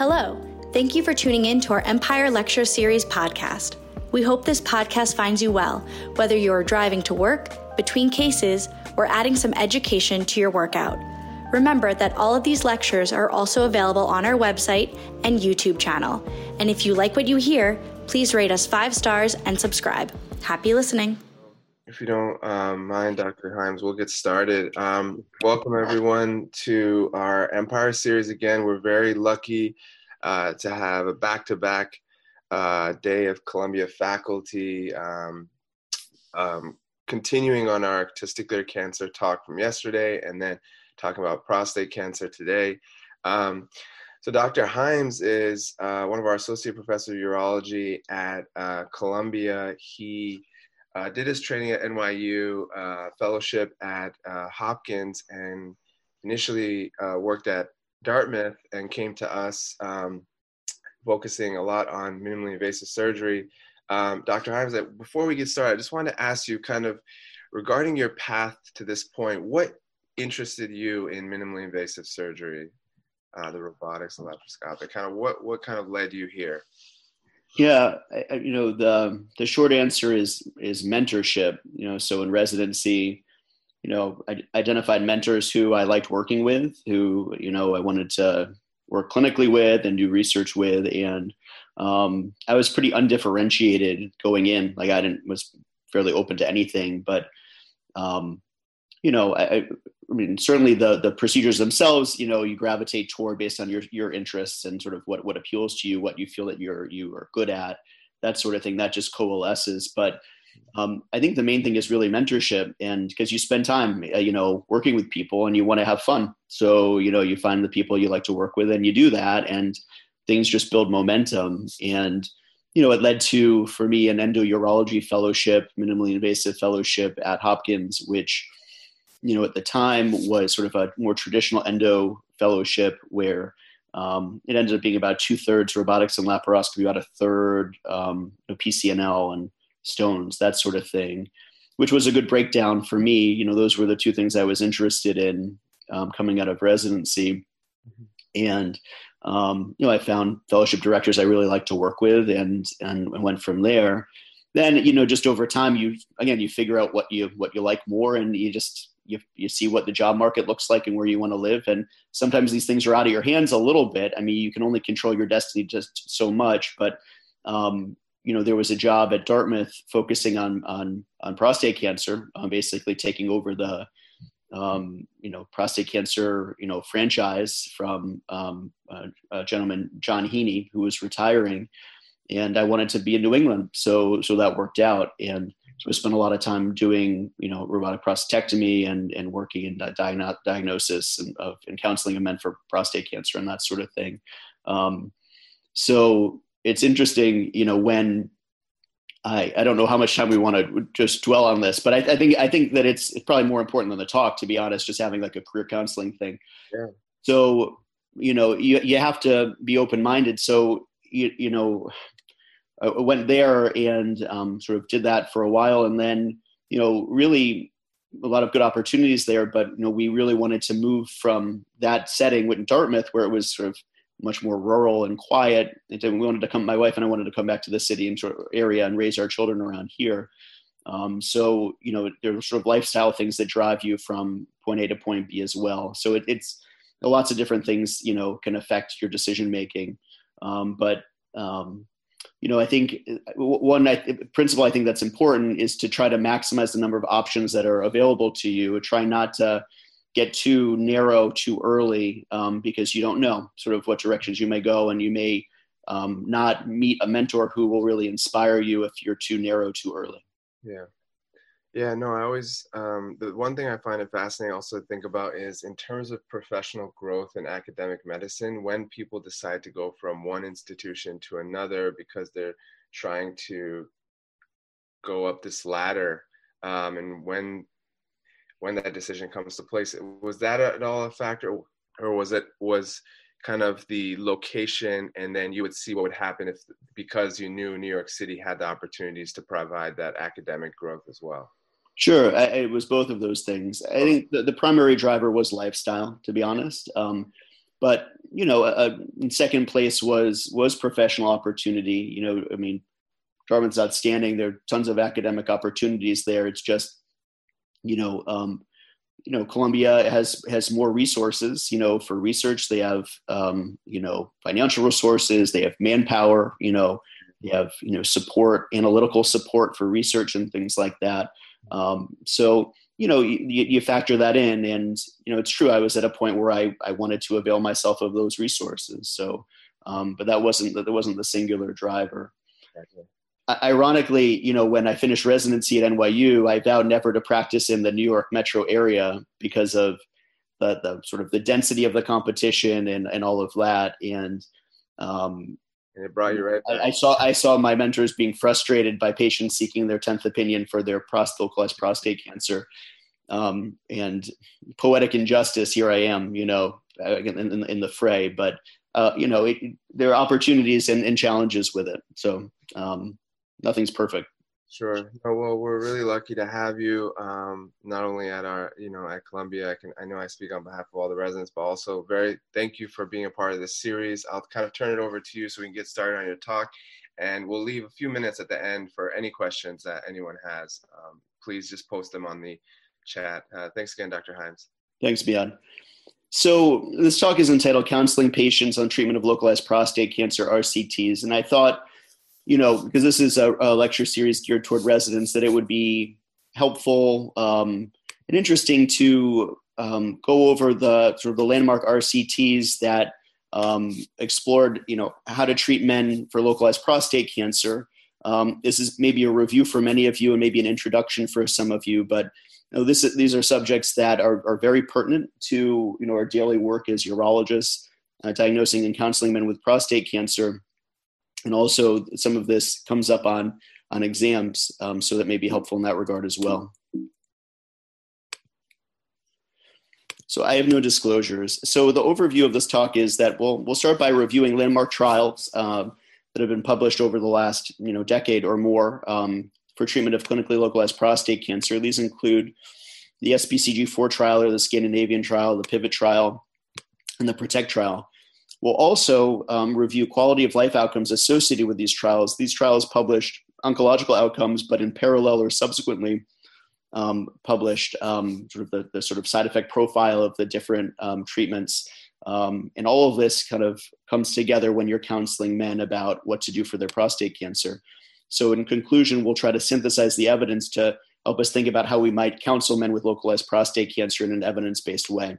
Hello. Thank you for tuning in to our Empire Lecture Series podcast. We hope this podcast finds you well, whether you're driving to work, between cases, or adding some education to your workout. Remember that all of these lectures are also available on our website and YouTube channel. And if you like what you hear, please rate us five stars and subscribe. Happy listening. If you don't um, mind, Dr. Hyams, we'll get started. Um, welcome, everyone, to our Empire series again. We're very lucky uh, to have a back to back day of Columbia faculty. Um, um, continuing on our testicular cancer talk from yesterday, and then talking about prostate cancer today. Um, so Dr. Hyams is uh, one of our associate professors of urology at uh, Columbia. He uh, did his training at NYU, uh, fellowship at uh, Hopkins, and initially uh, worked at Dartmouth and came to us um, focusing a lot on minimally invasive surgery. Um, Dr. Hyams, before we get started, I just wanted to ask you kind of regarding your path to this point, what interested you in minimally invasive surgery, uh, the robotics and laparoscopic? Kind of what, what kind of led you here? Yeah, I, you know the the short answer is is mentorship. You know, so in residency, you know, I identified mentors who I liked working with, who you know I wanted to work clinically with and do research with, and um, I was pretty undifferentiated going in. Like I didn't was fairly open to anything, but um, you know, I, I mean, certainly the the procedures themselves, you know, you gravitate toward based on your your interests and sort of what what appeals to you, what you feel that you're you are good at, that sort of thing. That just coalesces. But um, I think the main thing is really mentorship, and because you spend time, uh, you know, working with people, and you want to have fun. So you know, you find the people you like to work with, and you do that, and things just build momentum. And you know, it led to for me an endourology fellowship, minimally invasive fellowship at Hopkins, which you know, at the time was sort of a more traditional endo fellowship where um, it ended up being about two thirds robotics and laparoscopy, about a third um, PCNL and stones, that sort of thing, which was a good breakdown for me. You know, those were the two things I was interested in um, coming out of residency. Mm-hmm. And, um, you know, I found fellowship directors I really like to work with and, and went from there. Then, you know, just over time, you, again, you figure out what you, what you like more and you just, you, you see what the job market looks like and where you want to live and sometimes these things are out of your hands a little bit. I mean you can only control your destiny just so much but um, you know there was a job at dartmouth focusing on on on prostate cancer um, basically taking over the um, you know prostate cancer you know franchise from um, a, gentleman john heaney who was retiring and i wanted to be in new england so so that worked out and so I spent a lot of time doing, you know, robotic prostatectomy and, and working in diagno- diagnosis and, of, and counseling of men for prostate cancer and that sort of thing. Um, so it's interesting, you know, when I, I don't know how much time we want to just dwell on this, but I, I, think I think that it's, it's probably more important than the talk, to be honest, just having like a career counseling thing. Yeah. So, you know, you, you have to be open minded. So, you, you know, I went there and um, sort of did that for a while, and then you know really a lot of good opportunities there. But you know we really wanted to move from that setting with Dartmouth, where it was sort of much more rural and quiet. And we wanted to come. My wife and I wanted to come back to the city and sort of area and raise our children around here. Um, so you know there are sort of lifestyle things that drive you from point A to point B as well. So it, it's lots of different things you know can affect your decision making. Um, but um, you know, I think uh, one principle I think that's important is to try to maximize the number of options that are available to you. Try not to get too narrow too early um, because you don't know sort of what directions you may go, and you may um, not meet a mentor who will really inspire you if you're too narrow too early. Yeah. Yeah, no, I always, um, the one thing I find it fascinating also to think about is in terms of professional growth in academic medicine, when people decide to go from one institution to another because they're trying to go up this ladder, um, and when when that decision comes to place, was that at all a factor, or was it was kind of the location, and then you would see what would happen if because you knew New York City had the opportunities to provide that academic growth as well. Sure, I, it was both of those things. I think the, the primary driver was lifestyle, to be honest. Um, but you know, uh, in second place was was professional opportunity. You know, I mean, Dartmouth's outstanding. There are tons of academic opportunities there. It's just, you know, um, you know, Columbia has has more resources. You know, for research, they have um, you know financial resources. They have manpower. You know, they have you know support, analytical support for research and things like that. Um, so you know you, you, factor that in and you know it's true i was at a point where i, I wanted to avail myself of those resources. So um, but that wasn't that wasn't the singular driver. Ironically you know when i finished residency at nyu i vowed never to practice in the new york metro area because of the, the sort of the density of the competition and, and all of that. And um, and it brought you right I, I, saw I saw my mentors being frustrated by patients seeking their tenth opinion for their prostate localized prostate cancer, um, and poetic injustice. Here I am, you know, uh, in, in, in the fray. But uh, you know, it, there are opportunities and, and, challenges with it. So um, nothing's perfect. Sure. Well, we're really lucky to have you, um, not only at our, you know, at Columbia. I can, I know I speak on behalf of all the residents, but also very thank you for being a part of this series. I'll kind of turn it over to you so we can get started on your talk, and we'll leave a few minutes at the end for any questions that anyone has. Um, please just post them on the chat. Uh, thanks again, Dr. Hyams. Thanks, Bian. So this talk is entitled "Counseling Patients on Treatment of Localized Prostate Cancer (RCTs," and I thought you know, because this is a, a, lecture series geared toward residents, that it would be helpful um, and interesting to um, go over the sort of the landmark RCTs that um, explored, you know, how to treat men for localized prostate cancer. Um, this is maybe a review for many of you and maybe an introduction for some of you, but you know, this, these are subjects that are, are very pertinent to you know our daily work as urologists, uh, diagnosing and counseling men with prostate cancer and also some of this comes up on on exams um, so that may be helpful in that regard as well. So i have no disclosures. So the overview of this talk is that we'll, we'll start by reviewing landmark trials um, that have been published over the last you know decade or more um, for treatment of clinically localized prostate cancer. These include the spcg4 trial or the scandinavian trial the pivot trial and the protect trial We'll also um, review quality of life outcomes associated with these trials. These trials published oncological outcomes, but in parallel or subsequently um, published um, sort of the, the, sort of side effect profile of the different um, treatments. Um, and all of this kind of comes together when you're counseling men about what to do for their prostate cancer. So, in conclusion, we'll try to synthesize the evidence to help us think about how we might counsel men with localized prostate cancer in an evidence based way.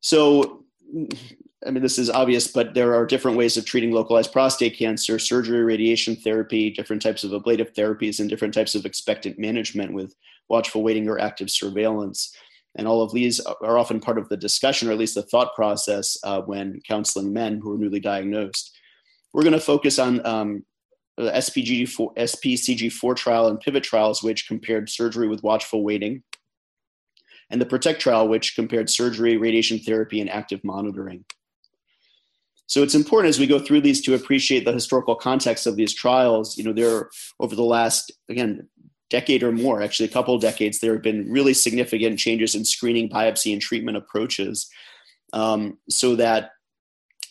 So, I mean, this is obvious, but there are different ways of treating localized prostate cancer surgery, radiation therapy, different types of ablative therapies, and different types of expectant management with watchful waiting or active surveillance. And all of these are often part of the discussion, or at least the thought process, uh, when counseling men who are newly diagnosed. We're going to focus on um, the SPG4, SPCG4 trial and pivot trials, which compared surgery with watchful waiting and the PROTECT trial, which compared surgery, radiation therapy, and active monitoring. So it's important as we go through these to appreciate the historical context of these trials. You know, there over the last again decade or more, actually a couple of decades, there have been really significant changes in screening, biopsy, and treatment approaches. Um, so that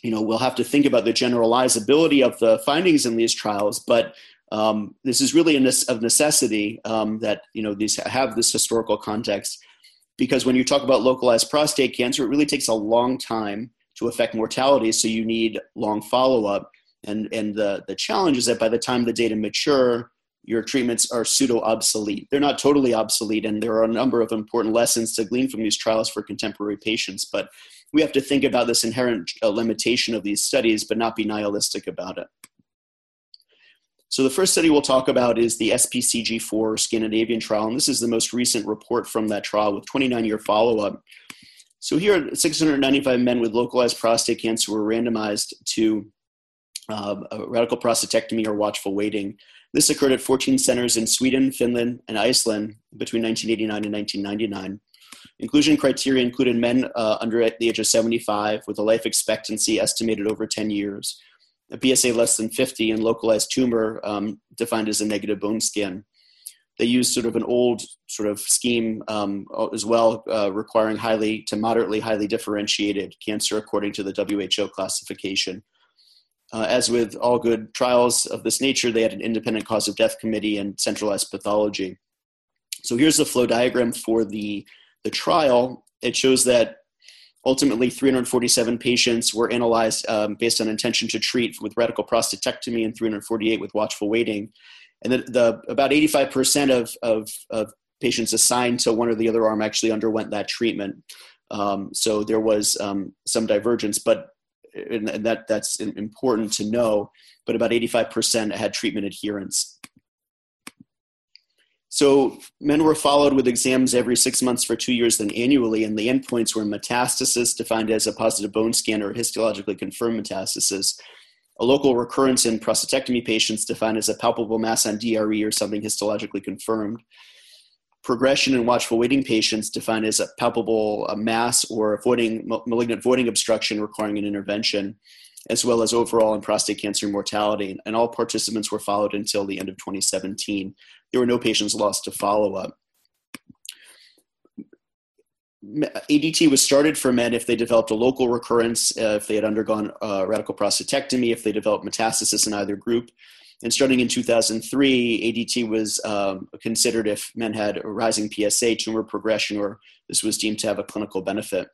you know we'll have to think about the generalizability of the findings in these trials, but um, this is really a of necessity um, that you know these have this historical context because when you talk about localized prostate cancer, it really takes a long time to affect mortality. So you need long follow up. And, and the, the challenge is that by the time the data mature, your treatments are pseudo obsolete. They're not totally obsolete, and there are a number of important lessons to glean from these trials for contemporary patients. But we have to think about this inherent uh, limitation of these studies, but not be nihilistic about it. So the first study we'll talk about is the SPCG4 Scandinavian trial, and this is the most recent report from that trial with 29-year follow-up. So here, 695 men with localized prostate cancer were randomized to uh, radical prostatectomy or watchful waiting. This occurred at 14 centers in Sweden, Finland, and Iceland between 1989 and 1999. Inclusion criteria included men uh, under the age of 75 with a life expectancy estimated over 10 years a PSA less than 50 and localized tumor um, defined as a negative bone scan. they used sort of an old sort of scheme um, as well, uh, requiring highly to moderately highly differentiated cancer according to the WHO classification. Uh, as with all good trials of this nature, they had an independent cause of death committee and centralized pathology. So here's the flow diagram for the, the trial. It shows that ultimately 347 patients were analyzed um, based on intention to treat with radical prostatectomy and 348 with watchful waiting and the, the about 85% of, of, of, patients assigned to one or the other arm actually underwent that treatment. Um, so there was um, some divergence, but and that that's important to know. But about 85% had treatment adherence. So men were followed with exams every six months for two years, then annually, and the endpoints were metastasis, defined as a positive bone scan or histologically confirmed metastasis, a local recurrence in prostatectomy patients defined as a palpable mass on DRE or something histologically confirmed. Progression in watchful waiting patients defined as a palpable uh, mass or voiding, malignant voiding obstruction requiring an intervention, as well as overall in prostate cancer mortality. And all participants were followed until the end of 2017. There were no patients lost to follow up. ADT was started for men if they developed a local recurrence, uh, if they had undergone uh, radical prostatectomy, if they developed metastasis in either group. And starting in 2003, ADT was um, considered if men had a rising PSA, tumor progression, or this was deemed to have a clinical benefit.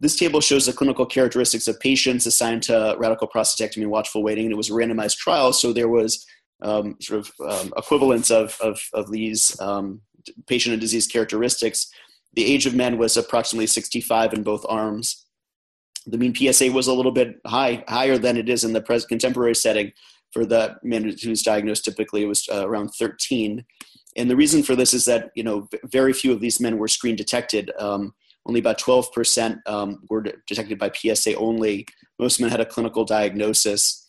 This table shows the clinical characteristics of patients assigned to radical prostatectomy watchful waiting. And it was a randomized trial, so there was um, sort of um, equivalence of, of, of these um, patient and disease characteristics the age of men was approximately 65 in both arms. The mean PSA was a little bit high, higher than it is in the present contemporary setting. For the man who's diagnosed, typically it was uh, around 13. And the reason for this is that you know very few of these men were screen detected. Um, only about 12% um, were detected by PSA only. Most men had a clinical diagnosis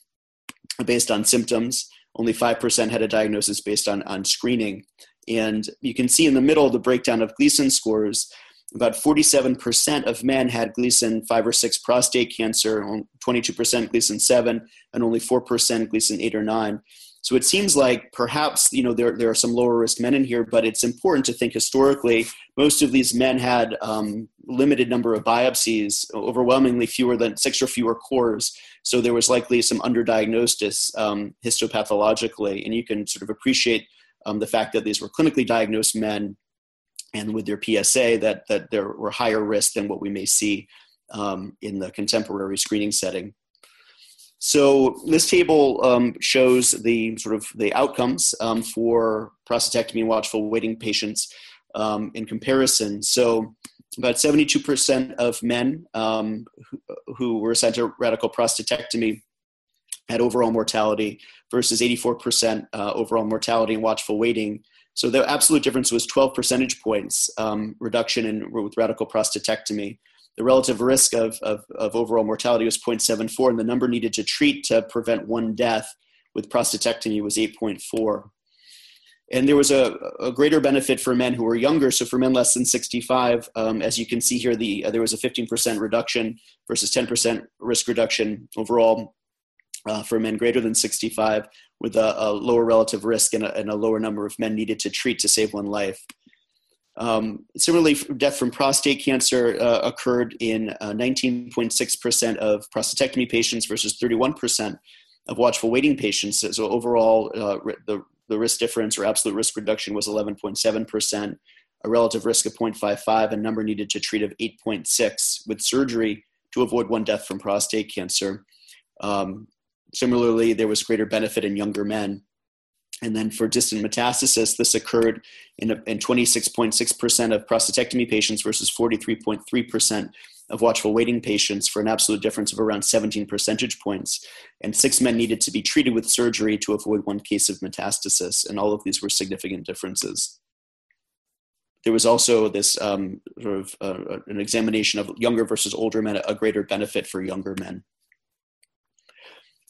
based on symptoms. Only 5% had a diagnosis based on, on screening. And you can see in the middle the breakdown of Gleason scores. About 47% of men had Gleason 5 or 6 prostate cancer, 22% Gleason 7, and only 4% Gleason 8 or 9. So it seems like perhaps you know there, there are some lower risk men in here, but it's important to think historically. Most of these men had um, limited number of biopsies, overwhelmingly fewer than six or fewer cores. So there was likely some underdiagnosis um, histopathologically, and you can sort of appreciate um, the fact that these were clinically diagnosed men and with their PSA that, that there were higher risk than what we may see um, in the contemporary screening setting. So this table um, shows the sort of the outcomes um, for prostatectomy and watchful waiting patients um, in comparison. So about 72% of men um, who, who, were assigned to radical prostatectomy had overall mortality versus 84% uh, overall mortality and watchful waiting. So the absolute difference was 12 percentage points um, reduction in with radical prostatectomy. The relative risk of, of, of overall mortality was 0.74, and the number needed to treat to prevent one death with prostatectomy was 8.4. And there was a, a, greater benefit for men who were younger. So for men less than 65, um, as you can see here, the, uh, there was a 15% reduction versus 10% risk reduction overall uh, for men greater than 65 with a, a lower relative risk and a, and a, lower number of men needed to treat to save one life. Um, similarly, death from prostate cancer uh, occurred in uh, 19.6% of prostatectomy patients versus 31% of watchful waiting patients. So overall, uh, the, the risk difference or absolute risk reduction was 11.7%, a relative risk of 0.55, and number needed to treat of 8.6 with surgery to avoid one death from prostate cancer. Um, Similarly, there was greater benefit in younger men. And then for distant metastasis, this occurred in, in 26.6% of prostatectomy patients versus 43.3% of watchful waiting patients for an absolute difference of around 17 percentage points. And six men needed to be treated with surgery to avoid one case of metastasis. And all of these were significant differences. There was also this um, sort of uh, an examination of younger versus older men, a greater benefit for younger men.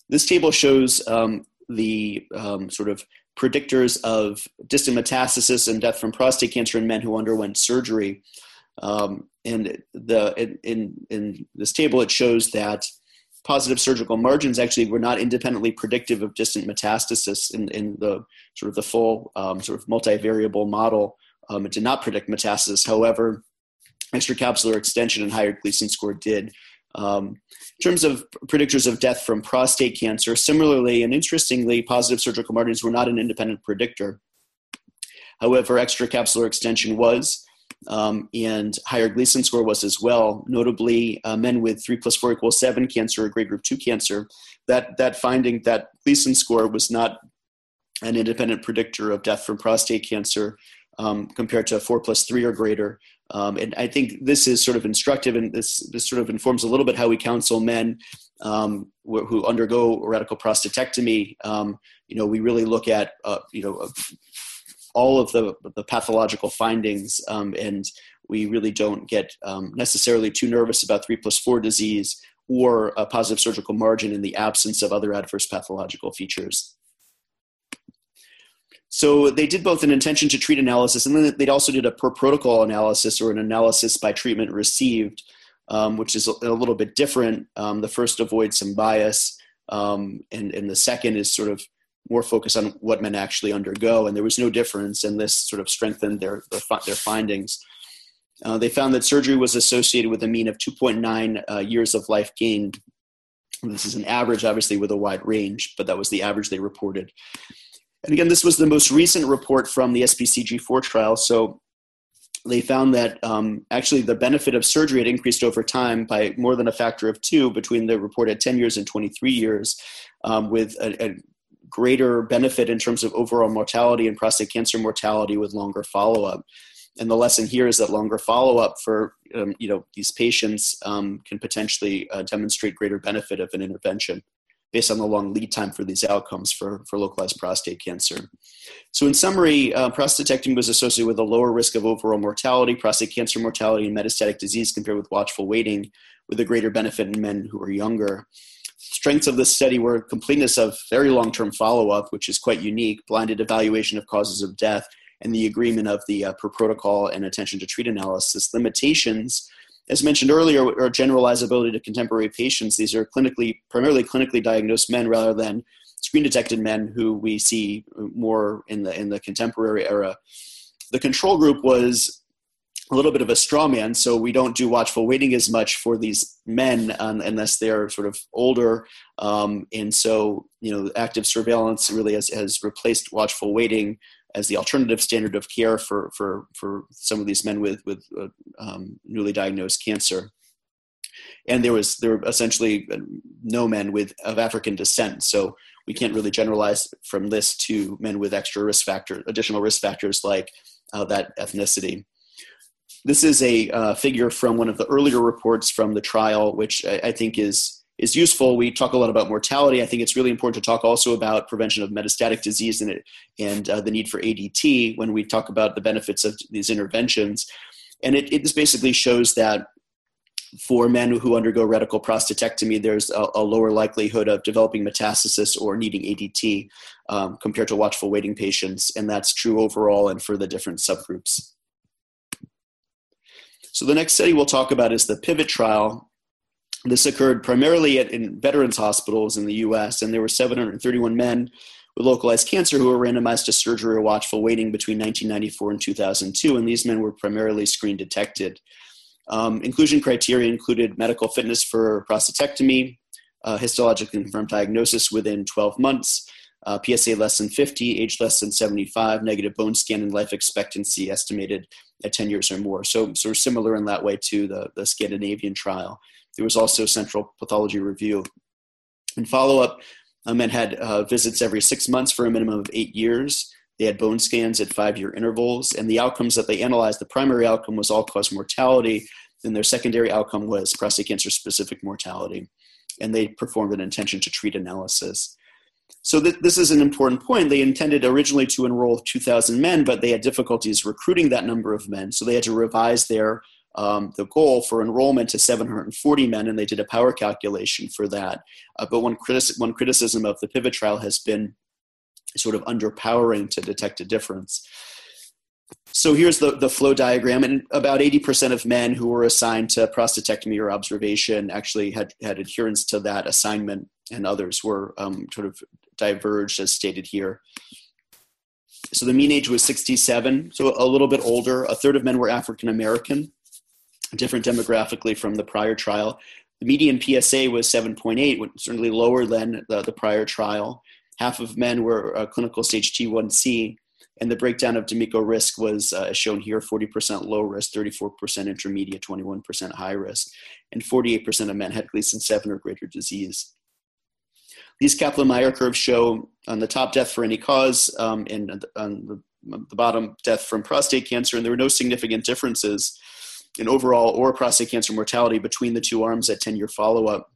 This table shows um, the um, sort of predictors of distant metastasis and death from prostate cancer in men who underwent surgery. Um, and the in, in, this table, it shows that positive surgical margins actually were not independently predictive of distant metastasis in, in the sort of the full um, sort of multivariable model. Um, it did not predict metastasis. However, extracapsular extension and higher Gleason score did. Um, in terms of predictors of death from prostate cancer, similarly and interestingly, positive surgical margins were not an independent predictor. However, extracapsular extension was, um, and higher Gleason score was as well. Notably, uh, men with three plus four equals seven cancer or grade group two cancer. That that finding that Gleason score was not an independent predictor of death from prostate cancer um, compared to four plus three or greater. Um, and I think this is sort of instructive, and this this sort of informs a little bit how we counsel men um, wh- who undergo radical prostatectomy. Um, you know, we really look at uh, you know all of the the pathological findings, um, and we really don't get um, necessarily too nervous about three plus four disease or a positive surgical margin in the absence of other adverse pathological features. So they did both an intention to treat analysis, and then they also did a per protocol analysis or an analysis by treatment received, um, which is a, little bit different. Um, the first avoids some bias, um, and, and the second is sort of more focused on what men actually undergo, and there was no difference, and this sort of strengthened their their, their findings. Uh, they found that surgery was associated with a mean of 2.9 uh, years of life gained. This is an average, obviously, with a wide range, but that was the average they reported. And again, this was the most recent report from the SPCG4 trial. So they found that um, actually the benefit of surgery had increased over time by more than a factor of two between the reported 10 years and 23 years, um, with a, a, greater benefit in terms of overall mortality and prostate cancer mortality with longer follow up. And the lesson here is that longer follow up for um, you know these patients um, can potentially uh, demonstrate greater benefit of an intervention based on the long lead time for these outcomes for, for localized prostate cancer. So, in summary, uh, prostatectomy was associated with a lower risk of overall mortality, prostate cancer mortality, and metastatic disease compared with watchful waiting, with a greater benefit in men who are younger. Strengths of this study were completeness of very long term follow up, which is quite unique, blinded evaluation of causes of death, and the agreement of the uh, per protocol and intention to treat analysis. Limitations as mentioned earlier, are generalizability to contemporary patients. These are clinically, primarily clinically diagnosed men rather than screen detected men who we see more in the in the contemporary era. The control group was a little bit of a straw man, so we don't do watchful waiting as much for these men um, unless they're sort of older. Um, and so, you know, active surveillance really has, has replaced watchful waiting as the alternative standard of care for for for some of these men with with uh, um, newly diagnosed cancer. And there was there were essentially no men with of African descent, so we can't really generalize from this to men with extra risk factor, additional risk factors like uh, that ethnicity. This is a uh, figure from one of the earlier reports from the trial, which I, I think is is useful. We talk a lot about mortality. I think it's really important to talk also about prevention of metastatic disease and, and uh, the need for ADT when we talk about the benefits of these interventions. And it, it basically shows that for men who undergo radical prostatectomy, there's a, a lower likelihood of developing metastasis or needing ADT um, compared to watchful waiting patients. And that's true overall and for the different subgroups. So the next study we'll talk about is the PIVOT trial, this occurred primarily at, in veterans hospitals in the US, and there were 731 men with localized cancer who were randomized to surgery or watchful waiting between 1994 and 2002, and these men were primarily screen detected. Um, inclusion criteria included medical fitness for prostatectomy, uh, histologically confirmed diagnosis within 12 months, uh, PSA less than 50, age less than 75, negative bone scan, and life expectancy estimated at 10 years or more. So, sort of similar in that way to the, the Scandinavian trial. There was also central pathology review. In follow up, uh, men had uh, visits every six months for a minimum of eight years. They had bone scans at five year intervals, and the outcomes that they analyzed the primary outcome was all cause mortality, and their secondary outcome was prostate cancer specific mortality. And they performed an intention to treat analysis. So th- this is an important point. They intended originally to enroll 2,000 men, but they had difficulties recruiting that number of men. So they had to revise their um, the goal for enrollment to 740 men, and they did a power calculation for that. Uh, but one, critis- one criticism of the pivot trial has been sort of underpowering to detect a difference. so here's the, the flow diagram, and about 80% of men who were assigned to prostatectomy or observation actually had, had adherence to that assignment, and others were um, sort of diverged as stated here. So the mean age was 67, so a little bit older. A third of men were African American, different demographically from the prior trial. The median PSA was 7.8, certainly lower than the, the prior trial. Half of men were uh, clinical stage T1C, and the breakdown of D'Amico risk was uh, shown here 40% low risk, 34% intermediate, 21% high risk, and 48% of men had Gleason 7 or greater disease. These Kaplan Meier curves show on the top death for any cause um, and on the, the bottom death from prostate cancer, and there were no significant differences in overall or prostate cancer mortality between the two arms at 10 year follow up.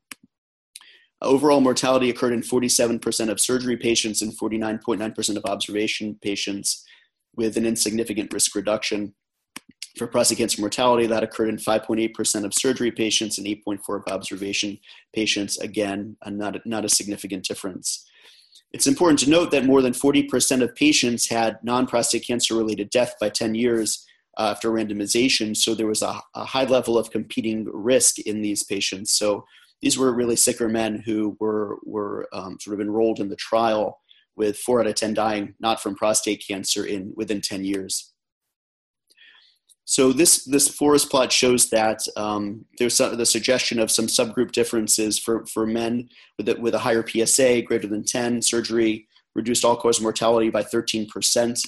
Overall mortality occurred in 47% of surgery patients and 49.9% of observation patients with an insignificant risk reduction. For prostate cancer mortality, that occurred in 5.8% of surgery patients and 8.4% of observation patients. Again, not, not a significant difference. It's important to note that more than 40% of patients had non prostate cancer related death by 10 years after randomization. So there was a, a, high level of competing risk in these patients. So these were really sicker men who were were um, sort of enrolled in the trial with four out of ten dying not from prostate cancer in within 10 years so this this forest plot shows that um, there's some, the suggestion of some subgroup differences for, for men with a, with a higher PSA greater than 10 surgery reduced all cause mortality by 13 percent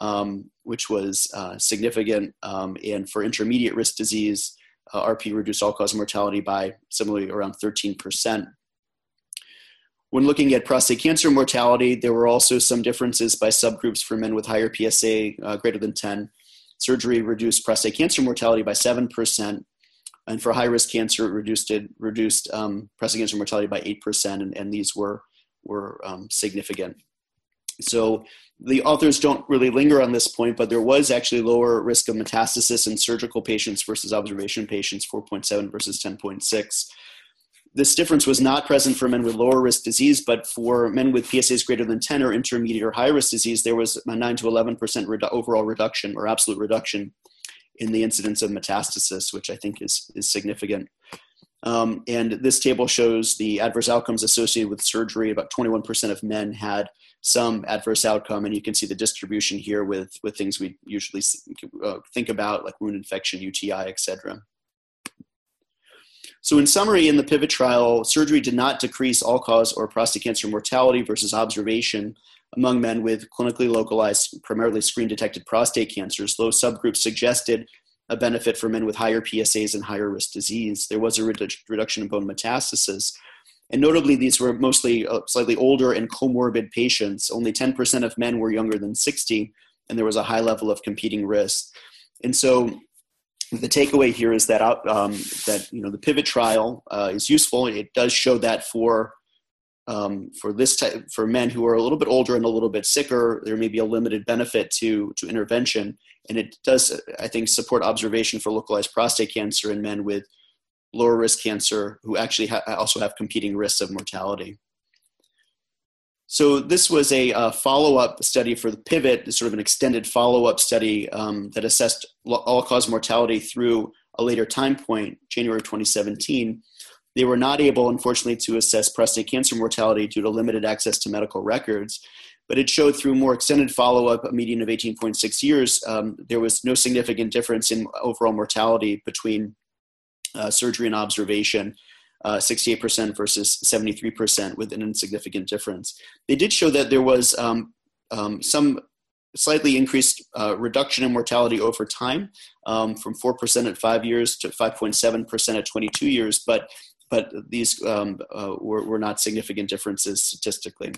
um, which was uh, significant um, and for intermediate risk disease uh, RP reduced all cause mortality by similarly around 13%. When looking at prostate cancer mortality, there were also some differences by subgroups for men with higher PSA uh, greater than 10. Surgery reduced prostate cancer mortality by 7%, and for high risk cancer, it reduced, it, reduced um, prostate cancer mortality by 8%, and, and these were, were um, significant. So the authors don't really linger on this point, but there was actually lower risk of metastasis in surgical patients versus observation patients, 4.7 versus 10.6. This difference was not present for men with lower risk disease, but for men with PSAs greater than 10 or intermediate or high risk disease, there was a 9 to 11% redu- overall reduction or absolute reduction in the incidence of metastasis, which I think is, is significant. Um, and this table shows the adverse outcomes associated with surgery. About 21% of men had some adverse outcome, and you can see the distribution here with with things we usually uh, think about like wound infection, UTI, etc. So, in summary, in the PIVOT trial, surgery did not decrease all cause or prostate cancer mortality versus observation among men with clinically localized, primarily screen detected prostate cancers. Low subgroups suggested a benefit for men with higher PSAs and higher risk disease. There was a redu- reduction in bone metastasis, and notably, these were mostly uh, slightly older and comorbid patients. Only 10% of men were younger than 60, and there was a high level of competing risk. And so, the takeaway here is that um, that you know the pivot trial uh, is useful. It does show that for um, for this type for men who are a little bit older and a little bit sicker, there may be a limited benefit to to intervention, and it does I think support observation for localized prostate cancer in men with lower risk cancer who actually ha- also have competing risks of mortality. So this was a, a follow-up study for the pivot, sort of an extended follow-up study um, that assessed all-cause mortality through a later time point, January 2017. They were not able, unfortunately, to assess prostate cancer mortality due to limited access to medical records. But it showed through more extended follow-up, a median of 18.6 years, um, there was no significant difference in overall mortality between uh, surgery and observation, uh, 68% versus 73% with an insignificant difference. They did show that there was um, um, some slightly increased uh, reduction in mortality over time um, from 4% at five years to 5.7% at 22 years, but, but these um, uh, were, were not significant differences statistically.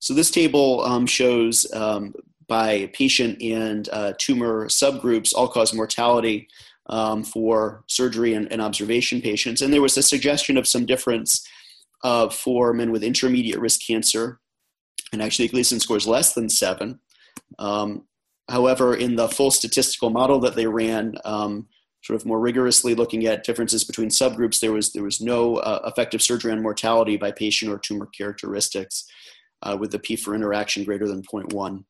So this table um, shows um, by patient and uh, tumor subgroups all-cause mortality um, for surgery and, and, observation patients. And there was a suggestion of some difference uh, for men with intermediate risk cancer, and actually Gleason scores less than seven. Um, however, in the full statistical model that they ran, sort of more rigorously looking at differences between subgroups, there was there was no uh, effective surgery on mortality by patient or tumor characteristics, uh, with the p for interaction greater than 0.1.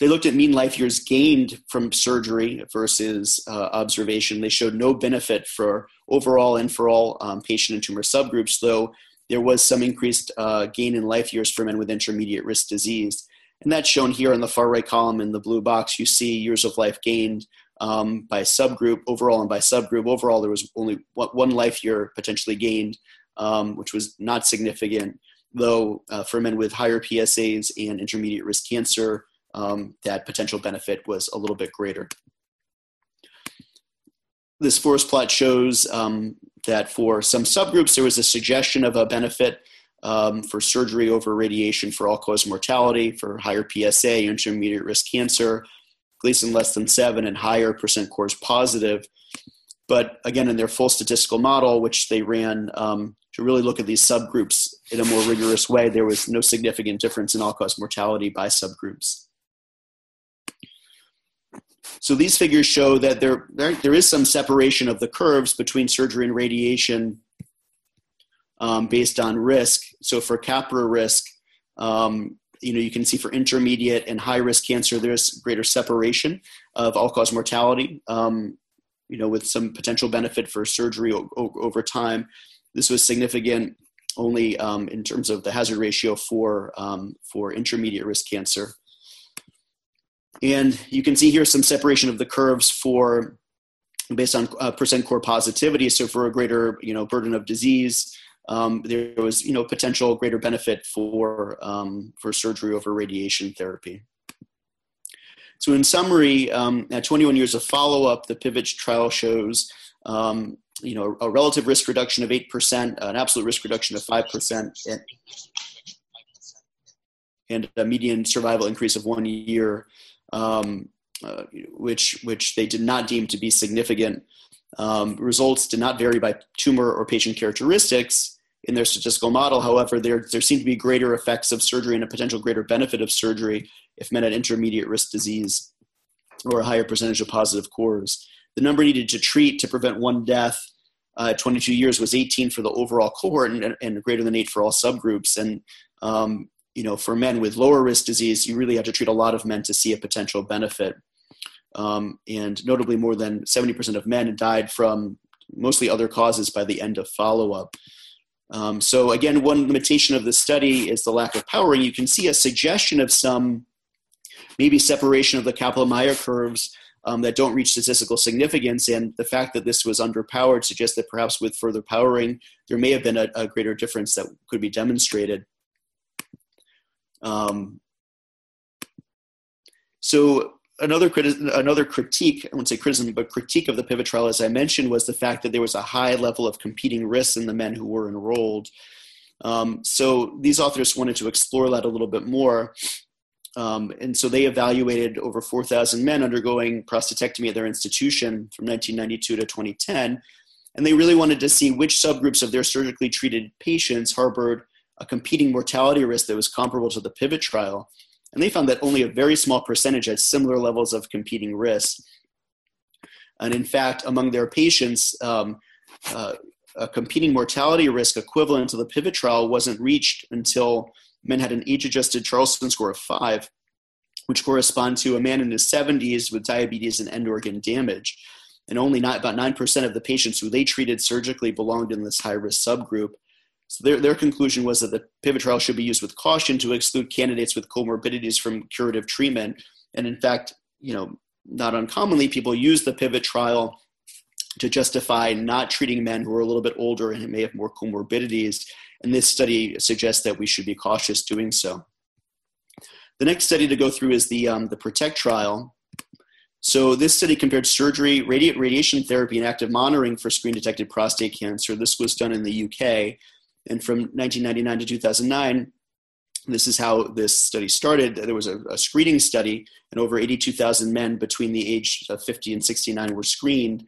They looked at mean life years gained from surgery versus uh, observation. They showed no benefit for overall and for all um, patient and tumor subgroups, though there was some increased uh, gain in life years for men with intermediate risk disease. And that's shown here in the far right column in the blue box. You see years of life gained um, by subgroup overall and by subgroup. Overall, there was only one life year potentially gained, um, which was not significant, though uh, for men with higher PSAs and intermediate risk cancer, um, that potential benefit was a little bit greater. This forest plot shows um, that for some subgroups, there was a suggestion of a benefit um, for surgery over radiation for all cause mortality, for higher PSA, intermediate risk cancer, Gleason less than seven, and higher percent cores positive. But again, in their full statistical model, which they ran um, to really look at these subgroups in a more rigorous way, there was no significant difference in all cause mortality by subgroups. So these figures show that there, there, there is some separation of the curves between surgery and radiation um, based on risk. So for CAPRA risk, um, you know, you can see for intermediate and high risk cancer, there's greater separation of all cause mortality, um, you know, with some potential benefit for surgery over time. This was significant only um, in terms of the hazard ratio for, um, for intermediate risk cancer. And you can see here some separation of the curves for based on uh, percent core positivity. So for a greater, you know, burden of disease, um, there was you know potential greater benefit for um, for surgery over radiation therapy. So in summary, um, at 21 years of follow-up, the PIVOT trial shows um, you know a relative risk reduction of 8%, an absolute risk reduction of 5%, and, and a median survival increase of one year, um, uh, which which they did not deem to be significant. Um, results did not vary by tumor or patient characteristics, in their statistical model. However, there, there seem to be greater effects of surgery and a potential greater benefit of surgery if men had intermediate risk disease or a higher percentage of positive cores. The number needed to treat to prevent one death uh, at 22 years was 18 for the overall cohort and, and greater than eight for all subgroups. And um, you know, for men with lower risk disease, you really have to treat a lot of men to see a potential benefit. Um, and notably, more than 70% of men died from mostly other causes by the end of follow up. Um, so again, one limitation of the study is the lack of powering. You can see a suggestion of some maybe separation of the Kaplan-Meier curves um, that don't reach statistical significance, and the fact that this was underpowered suggests that perhaps with further powering, there may have been a, a greater difference that could be demonstrated. Um, so another criti- another critique, I wouldn't say criticism, but critique of the PIVOT trial, as I mentioned, was the fact that there was a high level of competing risks in the men who were enrolled. Um, so these authors wanted to explore that a little bit more. Um, and so they evaluated over 4,000 men undergoing prostatectomy at their institution from 1992 to 2010. And they really wanted to see which subgroups of their surgically treated patients harbored a competing mortality risk that was comparable to the PIVOT trial and they found that only a very small percentage had similar levels of competing risk. And in fact, among their patients, um, uh, a competing mortality risk equivalent to the PIVOT trial wasn't reached until men had an age adjusted Charlson score of five, which correspond to a man in his 70s with diabetes and end organ damage. And only not, about 9% of the patients who they treated surgically belonged in this high risk subgroup. So their, their conclusion was that the PIVOT trial should be used with caution to exclude candidates with comorbidities from curative treatment. And in fact, you know, not uncommonly, people use the PIVOT trial to justify not treating men who are a little bit older and may have more comorbidities. And this study suggests that we should be cautious doing so. The next study to go through is the, um, the PROTECT trial. So this study compared surgery, radi- radiation therapy, and active monitoring for screen detected prostate cancer. This was done in the UK. And from 1999 to 2009, this is how this study started. There was a, a screening study, and over 82,000 men between the age of 50 and 69 were screened.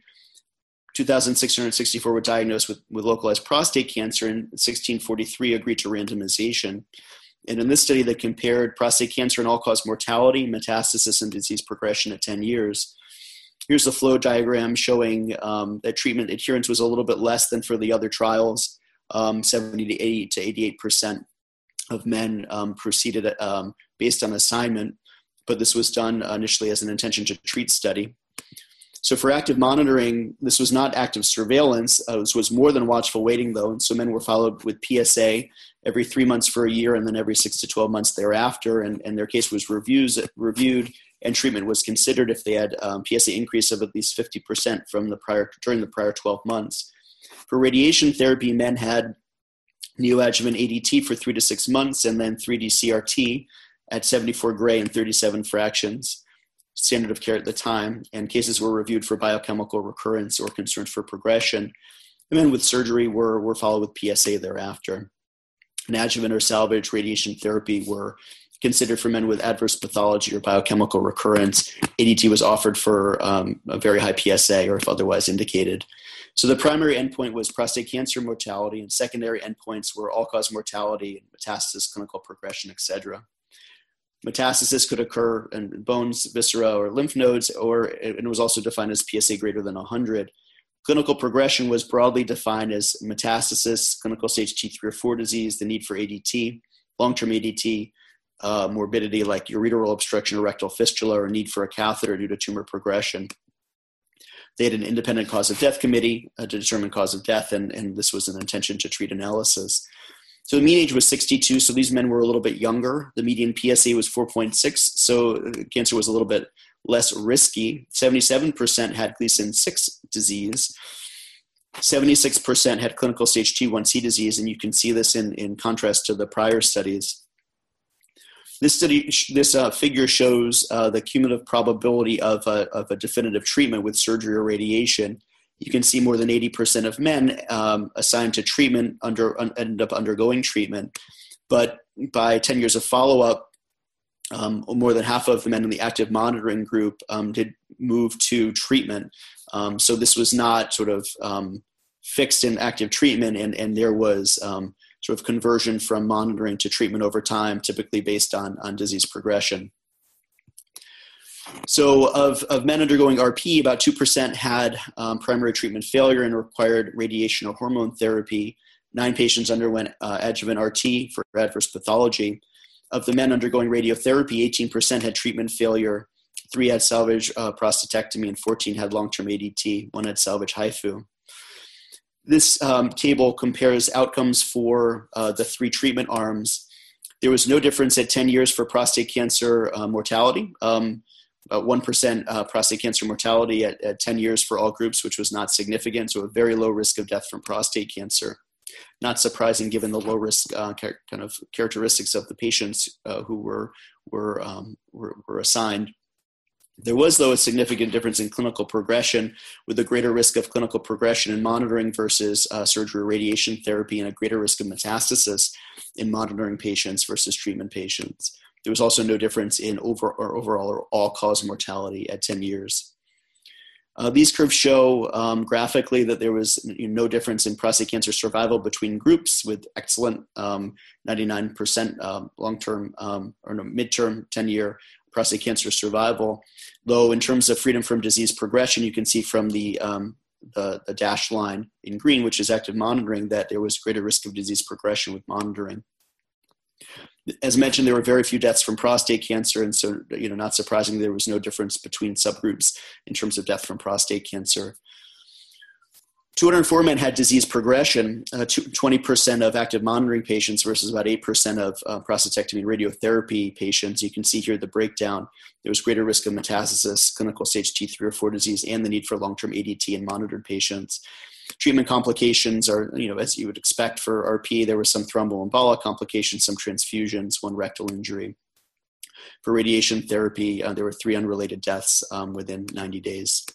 2,664 were diagnosed with, with localized prostate cancer, and 1643 agreed to randomization. And in this study, they compared prostate cancer and all cause mortality, metastasis, and disease progression at 10 years. Here's the flow diagram showing um, that treatment adherence was a little bit less than for the other trials um, 70 to 80 to 88 percent of men um, proceeded um, based on assignment. but this was done initially as an intention to treat study. So for active monitoring, this was not active surveillance. Uh, this was more than watchful waiting, though. And so men were followed with PSA every three months for a year, and then every six to twelve months thereafter. And, and their case was reviews, reviewed, and treatment was considered if they had um, PSA increase of at least fifty percent from the prior during the prior twelve months. For radiation therapy, men had neoadjuvant ADT for three to six months, and then 3D CRT at 74 gray and 37 fractions standard of care at the time, and cases were reviewed for biochemical recurrence or concerns for progression. And then with surgery were, were followed with PSA thereafter. An adjuvant or salvage radiation therapy were considered for men with adverse pathology or biochemical recurrence. ADT was offered for um, a very high PSA or if otherwise indicated. So the primary endpoint was prostate cancer mortality, and secondary endpoints were all-cause mortality, metastasis, clinical progression, etc. Metastasis could occur in bones, viscera, or lymph nodes, or it was also defined as PSA greater than 100. Clinical progression was broadly defined as metastasis, clinical stage T3 or 4 disease, the need for ADT, long term ADT, uh, morbidity like ureteral obstruction or rectal fistula, or need for a catheter due to tumor progression. They had an independent cause of death committee uh, to determine cause of death, and, and this was an intention to treat analysis. So the mean age was 62, so these men were a little bit younger. The median PSA was 4.6, so uh, cancer was a little bit less risky. 77% had Gleason 6 disease. 76% had clinical stage T1C disease, and you can see this in, in contrast to the prior studies. This study, this uh, figure shows uh, the cumulative probability of a, of a definitive treatment with surgery or radiation you can see more than 80% of men um, assigned to treatment under end up undergoing treatment. But by 10 years of follow up, um, more than half of the men in the active monitoring group um, did move to treatment. Um, so this was not sort of um, fixed in active treatment, and, and there was um, sort of conversion from monitoring to treatment over time, typically based on, on disease progression. So, of, of men undergoing RP, about 2% had um, primary treatment failure and required radiation or hormone therapy. Nine patients underwent uh, adjuvant RT for adverse pathology. Of the men undergoing radiotherapy, 18% had treatment failure, three had salvage uh, prostatectomy, and 14 had long term ADT, one had salvage HIFU. This um, table compares outcomes for uh, the three treatment arms. There was no difference at 10 years for prostate cancer uh, mortality. Um, 1% uh, prostate cancer mortality at, at 10 years for all groups, which was not significant. So, a very low risk of death from prostate cancer. Not surprising given the low risk uh, kind of characteristics of the patients uh, who were, were, um, were, were assigned. There was, though, a significant difference in clinical progression with a greater risk of clinical progression in monitoring versus uh, surgery or radiation therapy, and a greater risk of metastasis in monitoring patients versus treatment patients. There was also no difference in over or overall or all cause mortality at 10 years. Uh, these curves show um, graphically that there was no difference in prostate cancer survival between groups with excellent um, 99% um, long-term um, or no, midterm 10-year prostate cancer survival. Though in terms of freedom from disease progression, you can see from the, um, the, the dashed line in green, which is active monitoring, that there was greater risk of disease progression with monitoring as mentioned, there were very few deaths from prostate cancer, and so you know, not surprisingly, there was no difference between subgroups in terms of death from prostate cancer. 204 men had disease progression, uh, 20% of active monitoring patients versus about 8% of uh, prostatectomy and radiotherapy patients. You can see here the breakdown. There was greater risk of metastasis, clinical stage T3 or 4 disease, and the need for long term ADT in monitored patients. Treatment complications are, you know, as you would expect for RP, there was some thromboembolic complications, some transfusions, one rectal injury. For radiation therapy, uh, there were three unrelated deaths um, within 90 days.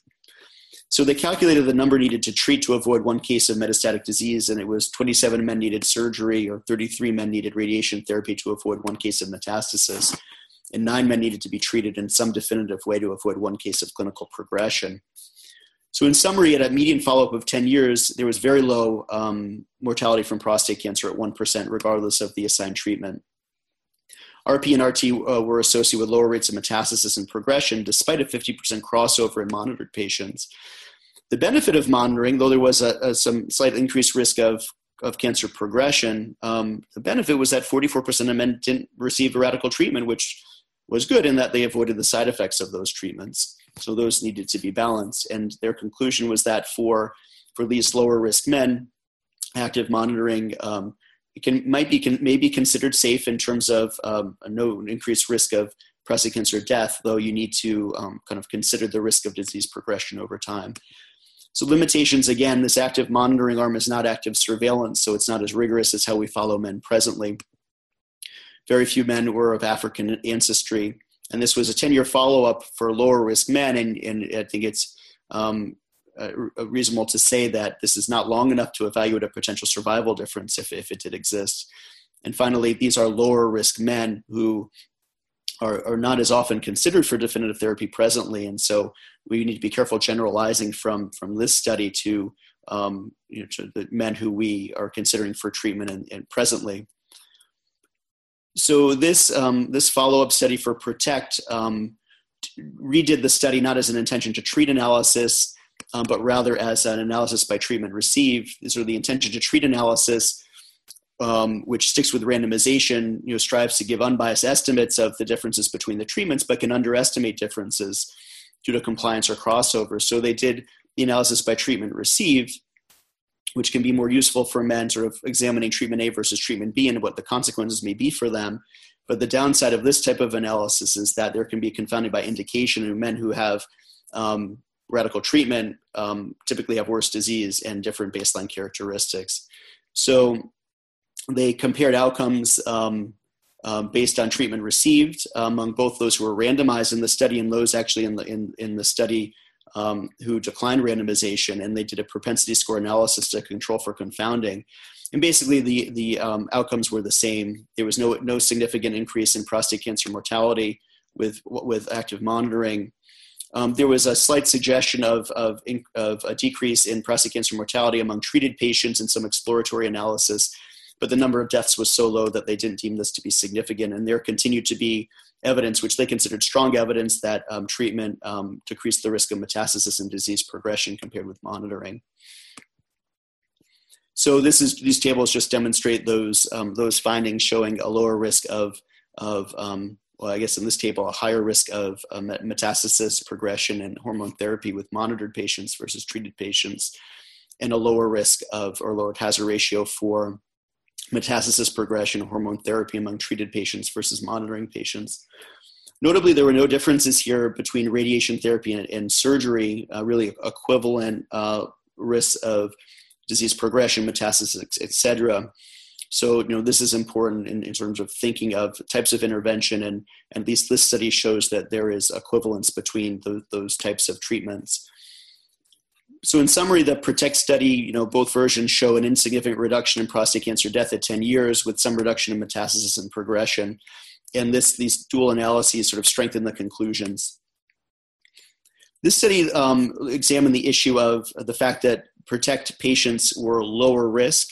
So they calculated the number needed to treat to avoid one case of metastatic disease, and it was 27 men needed surgery, or 33 men needed radiation therapy to avoid one case of metastasis, and nine men needed to be treated in some definitive way to avoid one case of clinical progression. So, in summary, at a median follow up of 10 years, there was very low um, mortality from prostate cancer at 1%, regardless of the assigned treatment. RP and RT uh, were associated with lower rates of metastasis and progression, despite a 50% crossover in monitored patients. The benefit of monitoring, though there was a, a some slight increased risk of, of cancer progression, um, the benefit was that 44% of men didn't receive a radical treatment, which was good in that they avoided the side effects of those treatments. So those needed to be balanced. And their conclusion was that for, for these lower risk men, active monitoring um, can might be can, may be considered safe in terms of um, no increased risk of prostate cancer death, though you need to um, kind of consider the risk of disease progression over time. So limitations again, this active monitoring arm is not active surveillance, so it's not as rigorous as how we follow men presently. Very few men were of African ancestry, and this was a 10-year follow-up for lower risk men, and, and I think it's um, uh, reasonable to say that this is not long enough to evaluate a potential survival difference if, if it did exist. And finally, these are lower risk men who are, are not as often considered for definitive therapy presently. And so we need to be careful generalizing from, from this study to, um, you know, to the men who we are considering for treatment and, and presently. So this, um, this follow-up study for PROTECT um, redid the study not as an intention to treat analysis, um, but rather as an analysis by treatment received. These are the intention to treat analysis, um, which sticks with randomization, you know, strives to give unbiased estimates of the differences between the treatments, but can underestimate differences due to compliance or crossover. So they did the analysis by treatment received, which can be more useful for men sort of examining treatment A versus treatment B and what the consequences may be for them. But the downside of this type of analysis is that there can be confounded by indication in men who have um, radical treatment um, typically have worse disease and different baseline characteristics. So they compared outcomes um, um, based on treatment received among both those who were randomized in the study and those actually in the, in, in the study um, who declined randomization. And they did a propensity score analysis to control for confounding. And basically, the, the um, outcomes were the same. There was no, no significant increase in prostate cancer mortality with, with active monitoring um, there was a slight suggestion of, of, of, a decrease in prostate cancer mortality among treated patients in some exploratory analysis, but the number of deaths was so low that they didn't deem this to be significant. And there continued to be evidence, which they considered strong evidence, that um, treatment um, decreased the risk of metastasis and disease progression compared with monitoring. So this is these tables just demonstrate those um, those findings showing a lower risk of of um, well, I guess in this table, a higher risk of uh, metastasis progression and hormone therapy with monitored patients versus treated patients, and a lower risk of or lower hazard ratio for metastasis progression hormone therapy among treated patients versus monitoring patients. Notably, there were no differences here between radiation therapy and, and surgery, uh, really equivalent uh, risks of disease progression, metastasis, et cetera. So, you know, this is important in, in terms of thinking of types of intervention, and, at least this study shows that there is equivalence between the, those types of treatments. So, in summary, the PROTECT study, you know, both versions show an insignificant reduction in prostate cancer death at 10 years with some reduction in metastasis and progression. And this, these dual analyses sort of strengthen the conclusions. This study um, examined the issue of the fact that PROTECT patients were lower risk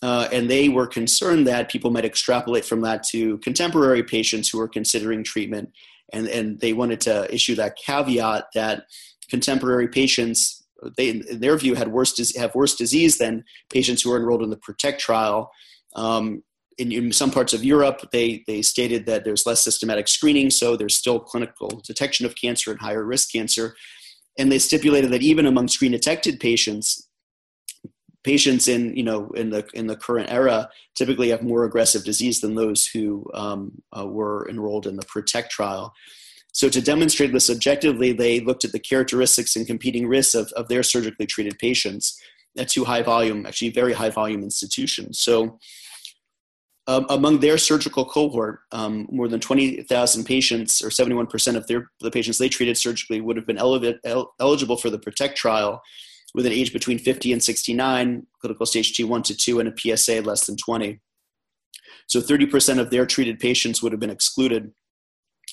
uh, and they were concerned that people might extrapolate from that to contemporary patients who are considering treatment. And, and they wanted to issue that caveat that contemporary patients, they, in their view, had worse, have worse disease than patients who were enrolled in the PROTECT trial. Um, in, in, some parts of Europe, they, they stated that there's less systematic screening, so there's still clinical detection of cancer and higher risk cancer. And they stipulated that even among screen detected patients, patients in you know in the in the current era typically have more aggressive disease than those who um, uh, were enrolled in the protect trial so to demonstrate this objectively they looked at the characteristics and competing risks of, of their surgically treated patients at two high volume actually very high volume institutions so um, among their surgical cohort, um, more than 20,000 patients, or 71% of their, the patients they treated surgically, would have been el- eligible for the PROTECT trial with an age between 50 and 69, clinical stage T1 to 2, and a PSA less than 20. So 30% of their treated patients would have been excluded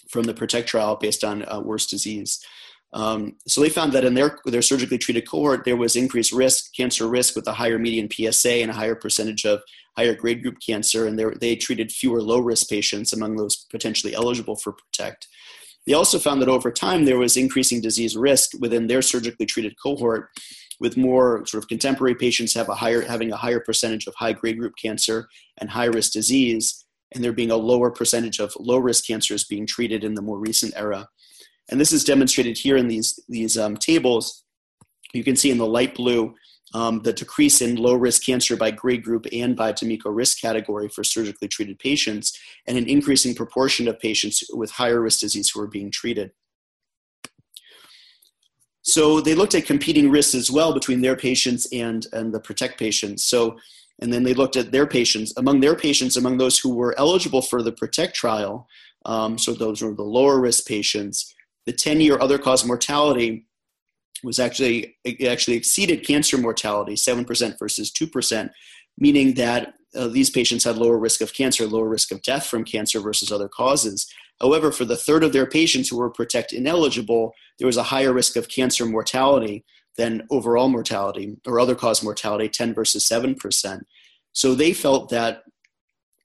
from the PROTECT trial based on uh, worse disease. Um, so they found that in their, their surgically treated cohort, there was increased risk, cancer risk with a higher median PSA and a higher percentage of higher grade group cancer, and they treated fewer low risk patients among those potentially eligible for PROTECT. They also found that over time there was increasing disease risk within their surgically treated cohort with more sort of contemporary patients have a higher having a higher percentage of high grade group cancer and high risk disease and there being a lower percentage of low risk cancers being treated in the more recent era. And this is demonstrated here in these, these um, tables. You can see in the light blue um, the decrease in low risk cancer by grade group and by D'Amico risk category for surgically treated patients, and an increasing proportion of patients with higher risk disease who are being treated. So they looked at competing risks as well between their patients and, and the PROTECT patients. So, and then they looked at their patients, among their patients, among those who were eligible for the PROTECT trial, um, so those were the lower risk patients, the 10 year other cause mortality was actually actually exceeded cancer mortality 7% versus 2% meaning that uh, these patients had lower risk of cancer lower risk of death from cancer versus other causes. However for the third of their patients who were protect ineligible there was a higher risk of cancer mortality than overall mortality or other cause mortality 10 versus 7% so they felt that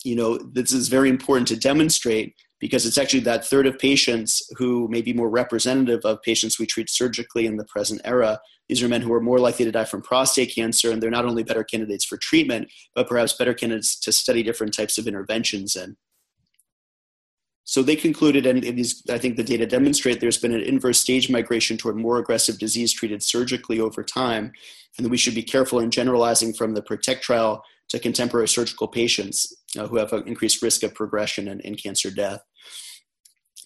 you know this is very important to demonstrate because it's actually that third of patients who may be more representative of patients we treat surgically in the present era. These are men who are more likely to die from prostate cancer, and they're not only better candidates for treatment, but perhaps better candidates to study different types of interventions in. So they concluded, and these, I think the data demonstrate there's been an inverse stage migration toward more aggressive disease treated surgically over time, and that we should be careful in generalizing from the PROTECT trial to contemporary surgical patients uh, who have an increased risk of progression and, and cancer death.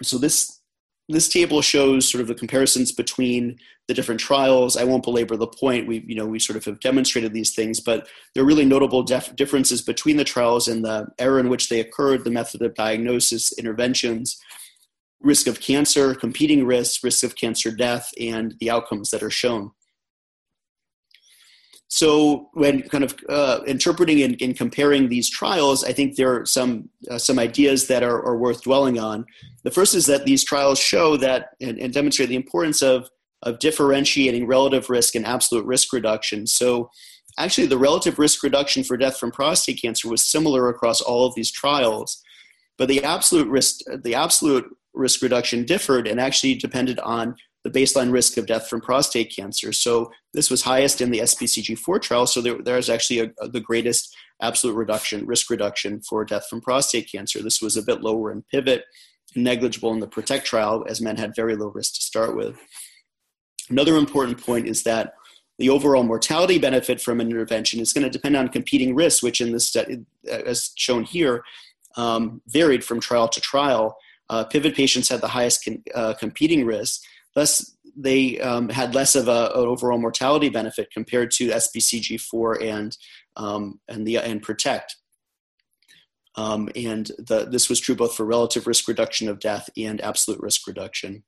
So this this table shows sort of the comparisons between the different trials. I won't belabor the point. We, you know, we sort of have demonstrated these things, but there are really notable def- differences between the trials and the era in which they occurred, the method of diagnosis, interventions, risk of cancer, competing risks, risk of cancer death, and the outcomes that are shown. So when kind of uh, interpreting and, and, comparing these trials, I think there are some uh, some ideas that are, are, worth dwelling on. The first is that these trials show that and, and, demonstrate the importance of of differentiating relative risk and absolute risk reduction. So actually, the relative risk reduction for death from prostate cancer was similar across all of these trials, but the absolute risk the absolute risk reduction differed and actually depended on the baseline risk of death from prostate cancer. So this was highest in the SPCG4 trial. So there, there is actually a, a, the greatest absolute reduction, risk reduction for death from prostate cancer. This was a bit lower in Pivot negligible in the Protect trial, as men had very low risk to start with. Another important point is that the overall mortality benefit from an intervention is going to depend on competing risks, which in this study, as shown here, um, varied from trial to trial. Uh, pivot patients had the highest con- uh, competing risks, Thus, they um, had less of a, an overall mortality benefit compared to SPCG4 and um, and the and Protect. Um, and the, this was true both for relative risk reduction of death and absolute risk reduction.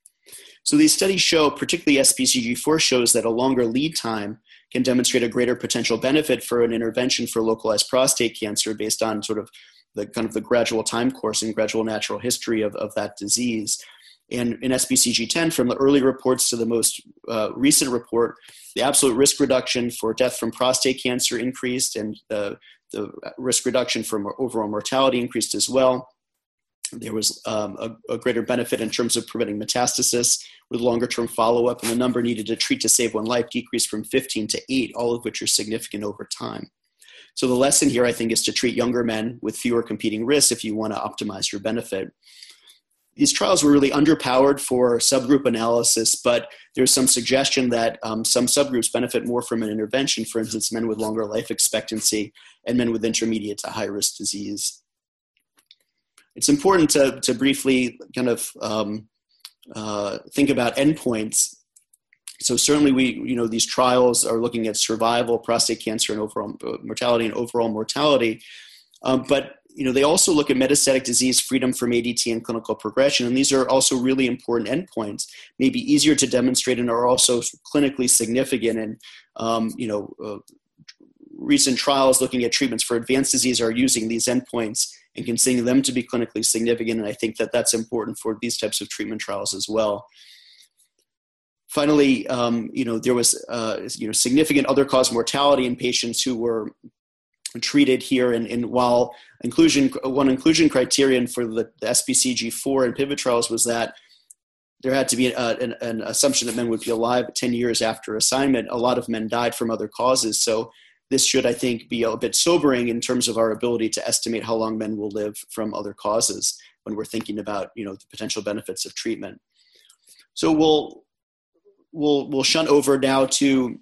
So these studies show, particularly SPCG4 shows that a longer lead time can demonstrate a greater potential benefit for an intervention for localized prostate cancer based on sort of the kind of the gradual time course and gradual natural history of, of that disease. And in SPCG 10, from the early reports to the most uh, recent report, the absolute risk reduction for death from prostate cancer increased, and the, the risk reduction from overall mortality increased as well. There was um, a, a, greater benefit in terms of preventing metastasis with longer term follow up, and the number needed to treat to save one life decreased from 15 to 8, all of which are significant over time. So, the lesson here, I think, is to treat younger men with fewer competing risks if you want to optimize your benefit these trials were really underpowered for subgroup analysis, but there's some suggestion that um, some subgroups benefit more from an intervention, for instance, men with longer life expectancy and men with intermediate to high risk disease. It's important to, to briefly kind of um, uh, think about endpoints. So certainly we, you know, these trials are looking at survival, prostate cancer, and overall mortality and overall mortality. Um, but you know, they also look at metastatic disease freedom from ADT and clinical progression, and these are also really important endpoints. Maybe easier to demonstrate and are also clinically significant. And um, you know, uh, recent trials looking at treatments for advanced disease are using these endpoints and considering them to be clinically significant. And I think that that's important for these types of treatment trials as well. Finally, um, you know, there was uh, you know significant other cause mortality in patients who were treated here. And, and while inclusion, one inclusion criterion for the, the SPCG4 and pivot trials was that there had to be a, an, an, assumption that men would be alive 10 years after assignment. A lot of men died from other causes. So this should, I think, be a bit sobering in terms of our ability to estimate how long men will live from other causes when we're thinking about you know the potential benefits of treatment. So we'll we'll we'll shunt over now to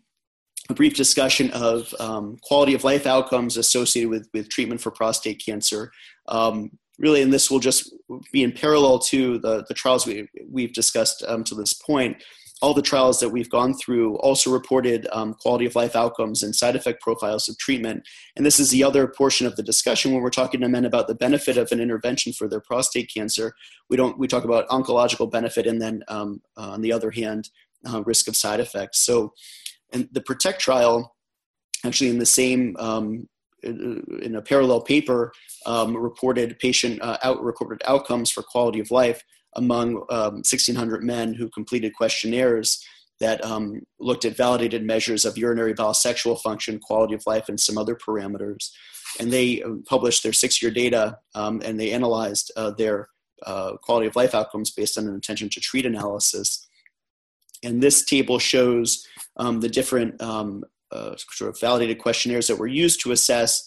a brief discussion of um, quality of life outcomes associated with with treatment for prostate cancer. Um, really, and this will just be in parallel to the the trials we we've discussed um, to this point all the trials that we've gone through also reported um, quality of life outcomes and side effect profiles of treatment. And this is the other portion of the discussion when we're talking to men about the benefit of an intervention for their prostate cancer. We don't we talk about oncological benefit and then um, uh, on the other hand, uh, risk of side effects. So, and the Protect trial, actually in the same um, in a parallel paper, um, reported patient uh, out recorded outcomes for quality of life among um, 1,600 men who completed questionnaires that um, looked at validated measures of urinary bowel sexual function, quality of life, and some other parameters. And they um, published their six year data um, and they analyzed uh, their uh, quality of life outcomes based on an intention to treat analysis. And this table shows um, the different um, uh, sort of validated questionnaires that were used to assess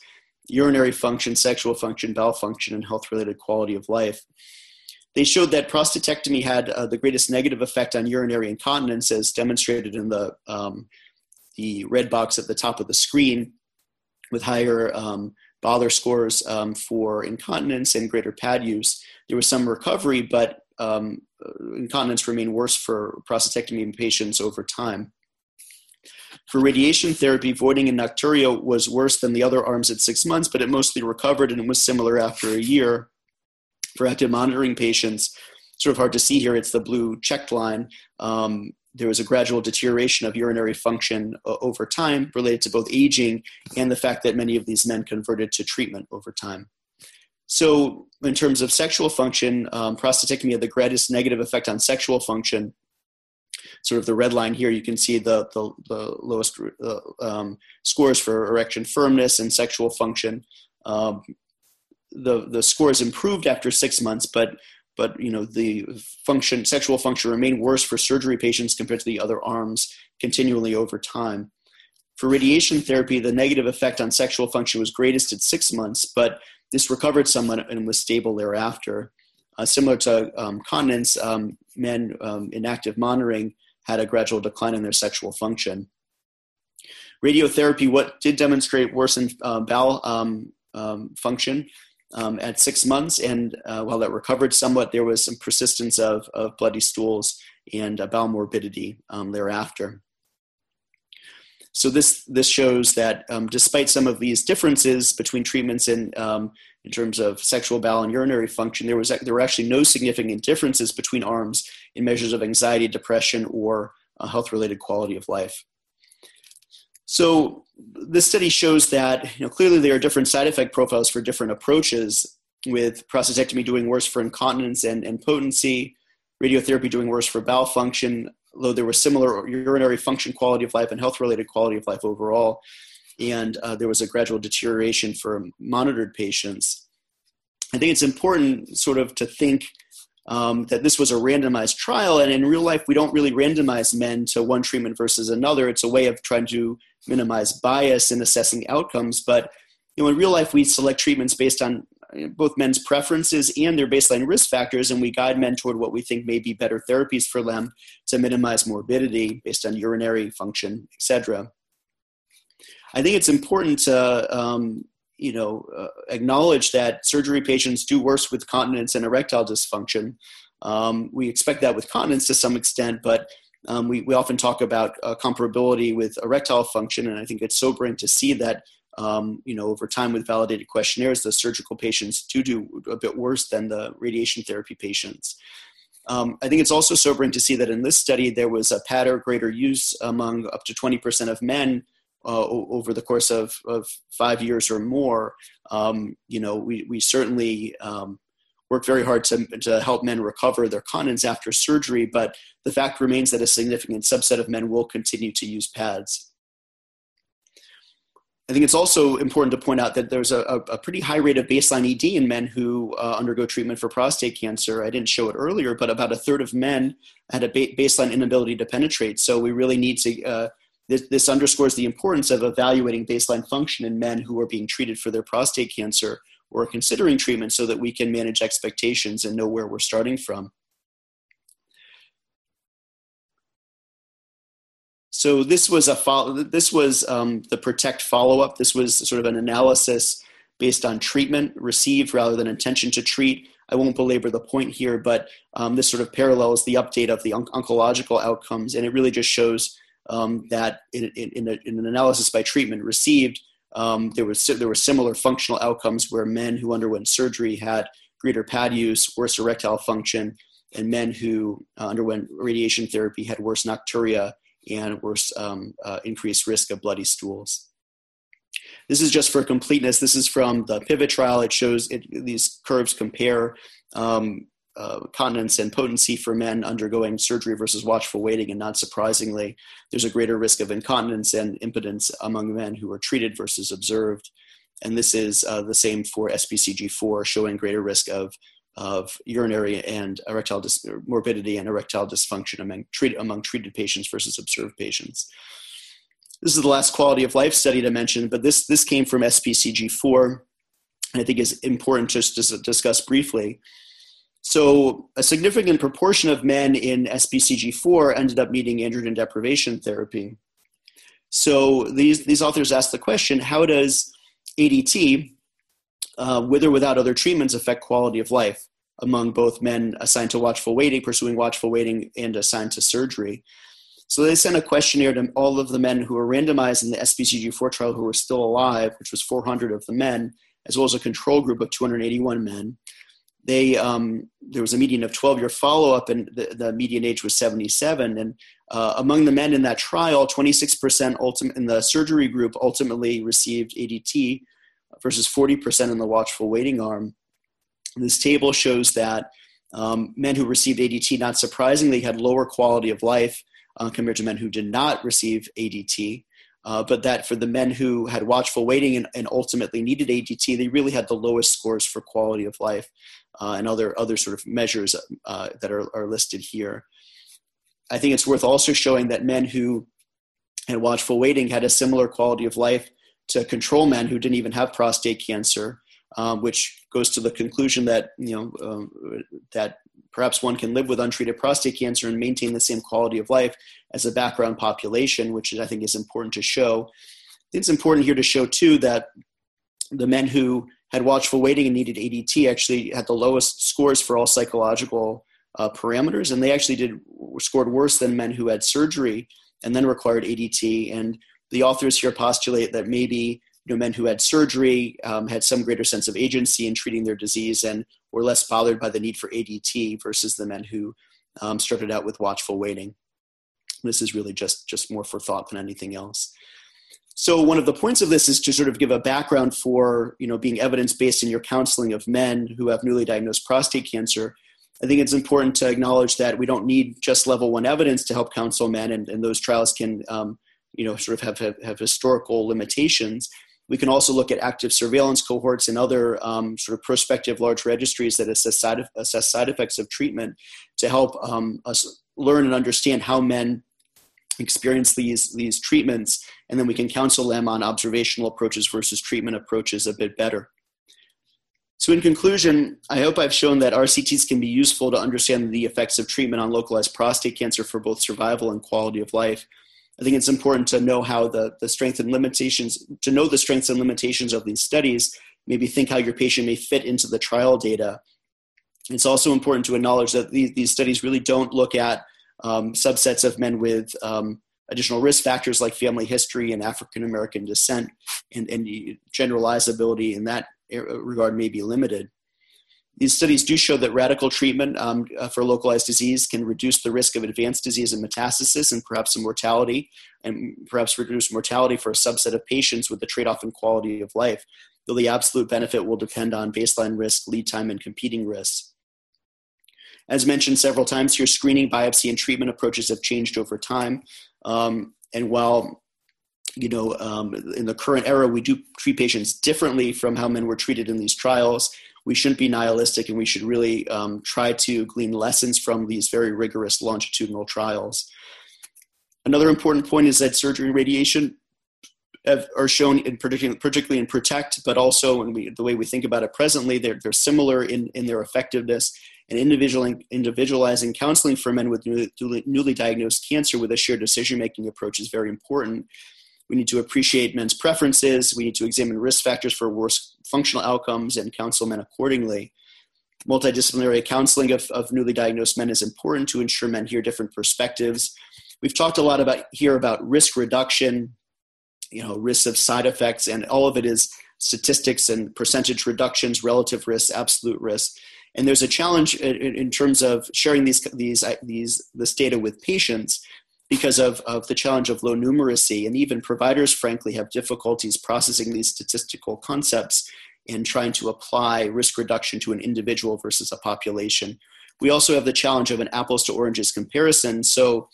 urinary function, sexual function, bowel function, and health related quality of life. They showed that prostatectomy had uh, the greatest negative effect on urinary incontinence, as demonstrated in the, um, the red box at the top of the screen, with higher um, Bolder scores um, for incontinence and greater pad use. There was some recovery, but um, incontinence remained worse for prostatectomy patients over time. For radiation therapy, voiding and nocturia was worse than the other arms at six months, but it mostly recovered and it was similar after a year for active monitoring patients, sort of hard to see here, it's the blue checked line. Um, there was a gradual deterioration of urinary function uh, over time related to both aging and the fact that many of these men converted to treatment over time. So, in terms of sexual function, um, prostatectomy had the greatest negative effect on sexual function. Sort of the red line here, you can see the, the, the lowest uh, um, scores for erection firmness and sexual function. Um, the the scores improved after six months, but but you know the function sexual function remained worse for surgery patients compared to the other arms continually over time. For radiation therapy, the negative effect on sexual function was greatest at six months, but this recovered somewhat and was stable thereafter. Uh, similar to um, continence, um, men um, in active monitoring had a gradual decline in their sexual function. Radiotherapy, what did demonstrate worsened uh, bowel um, um, function, um, at six months, and uh, while that recovered somewhat, there was some persistence of, of bloody stools and uh, bowel morbidity um, thereafter. So this this shows that um, despite some of these differences between treatments in um, in terms of sexual bowel and urinary function, there was there were actually no significant differences between arms in measures of anxiety, depression, or uh, health related quality of life. So this study shows that you know clearly there are different side effect profiles for different approaches, with prostatectomy doing worse for incontinence and, and potency, radiotherapy doing worse for bowel function, though there was similar urinary function quality of life and health related quality of life overall. And uh, there was a gradual deterioration for monitored patients. I think it's important sort of to think um, that this was a randomized trial. And in real life, we don't really randomize men to one treatment versus another. It's a way of trying to minimize bias in assessing outcomes. But you know, in real life, we select treatments based on both men's preferences and their baseline risk factors, and we guide men toward what we think may be better therapies for them to minimize morbidity based on urinary function, etc. I think it's important to um, you know, uh, acknowledge that surgery patients do worse with continence and erectile dysfunction. Um, we expect that with continence to some extent, but um, we, we often talk about uh, comparability with erectile function, and I think it's sobering to see that um, you know over time with validated questionnaires, the surgical patients do do a bit worse than the radiation therapy patients. Um, I think it's also sobering to see that in this study there was a or greater use among up to 20% of men uh, over the course of, of five years or more, um, you know, we, we certainly um, work very hard to, to help men recover their continence after surgery, but the fact remains that a significant subset of men will continue to use pads. I think it's also important to point out that there's a, a pretty high rate of baseline ED in men who uh, undergo treatment for prostate cancer. I didn't show it earlier, but about a third of men had a ba- baseline inability to penetrate. So we really need to uh, this, this underscores the importance of evaluating baseline function in men who are being treated for their prostate cancer or considering treatment so that we can manage expectations and know where we're starting from. So this was a follow, this was um, the protect follow up. This was sort of an analysis based on treatment received rather than intention to treat. I won't belabor the point here, but um, this sort of parallels the update of the on- oncological outcomes, and it really just shows um, that in, in, in, a, in, an analysis by treatment received, um, there was there were similar functional outcomes where men who underwent surgery had greater pad use, worse erectile function, and men who uh, underwent radiation therapy had worse nocturia and worse um, uh, increased risk of bloody stools. This is just for completeness. This is from the pivot trial. It shows it, these curves compare um, uh, continence and potency for men undergoing surgery versus watchful waiting. And not surprisingly, there's a greater risk of incontinence and impotence among men who are treated versus observed. And this is uh, the same for SPCG4, showing greater risk of of urinary and erectile dis- morbidity and erectile dysfunction among, treat- among treated patients versus observed patients. This is the last quality of life study to mention, but this, this came from SPCG4, and I think is important just to discuss briefly. So, a significant proportion of men in SPCG4 ended up needing androgen deprivation therapy. So, these, these authors asked the question how does ADT, uh, with or without other treatments, affect quality of life among both men assigned to watchful waiting, pursuing watchful waiting, and assigned to surgery? So they sent a questionnaire to all of the men who were randomized in the SPCG4 trial who were still alive, which was 400 of the men, as well as a control group of 281 men. They um, there was a median of 12 year follow up, and the, the, median age was 77. And uh, among the men in that trial, 26% ultimate in the surgery group ultimately received ADT versus 40% in the watchful waiting arm. This table shows that um, men who received ADT, not surprisingly, had lower quality of life uh, compared to men who did not receive ADT. Uh, but that for the men who had watchful waiting and, and, ultimately needed ADT, they really had the lowest scores for quality of life uh, and other other sort of measures uh, that are, are listed here. I think it's worth also showing that men who had watchful waiting had a similar quality of life to control men who didn't even have prostate cancer, um, which goes to the conclusion that you know um, that perhaps one can live with untreated prostate cancer and maintain the same quality of life as a background population, which I think is important to show. It's important here to show too that the men who had watchful waiting and needed ADT actually had the lowest scores for all psychological uh, parameters, and they actually did scored worse than men who had surgery and then required ADT. And the authors here postulate that maybe you know, men who had surgery um, had some greater sense of agency in treating their disease and were less bothered by the need for ADT versus the men who um, started out with watchful waiting. This is really just, just more for thought than anything else. So one of the points of this is to sort of give a background for you know being evidence based in your counseling of men who have newly diagnosed prostate cancer. I think it's important to acknowledge that we don't need just level one evidence to help counsel men, and, and those trials can um, you know sort of have, have, have historical limitations. We can also look at active surveillance cohorts and other um, sort of prospective large registries that assess side, assess side effects of treatment to help um, us learn and understand how men experience these, these treatments, and then we can counsel them on observational approaches versus treatment approaches a bit better. So, in conclusion, I hope I've shown that RCTs can be useful to understand the effects of treatment on localized prostate cancer for both survival and quality of life. I think it's important to know how the, the strengths and limitations, to know the strengths and limitations of these studies, maybe think how your patient may fit into the trial data. It's also important to acknowledge that these, these studies really don't look at um, subsets of men with um, additional risk factors like family history and African American descent, and, and generalizability in that regard may be limited. These studies do show that radical treatment um, uh, for localized disease can reduce the risk of advanced disease and metastasis and perhaps some mortality, and perhaps reduce mortality for a subset of patients with the trade off in quality of life, though the absolute benefit will depend on baseline risk, lead time, and competing risks. As mentioned several times here, screening, biopsy, and treatment approaches have changed over time. Um, and while you know, um, in the current era, we do treat patients differently from how men were treated in these trials we shouldn't be nihilistic and we should really um, try to glean lessons from these very rigorous longitudinal trials. Another important point is that surgery and radiation have, are shown in particularly, in protect, but also in we, the way we think about it presently, they're, they're similar in, in their effectiveness. And individual, individualizing counseling for men with newly, diagnosed cancer with a shared decision making approach is very important. We need to appreciate men's preferences. We need to examine risk factors for worse functional outcomes and counsel men accordingly. Multidisciplinary counseling of, of newly diagnosed men is important to ensure men hear different perspectives. We've talked a lot about here about risk reduction, you know risks of side effects and all of it is statistics and percentage reductions relative risks absolute risk and there's a challenge in, in terms of sharing these these uh, these this data with patients because of, of the challenge of low numeracy. And even providers frankly have difficulties processing these statistical concepts and trying to apply risk reduction to an individual versus a population. We also have the challenge of an apples to oranges comparison. So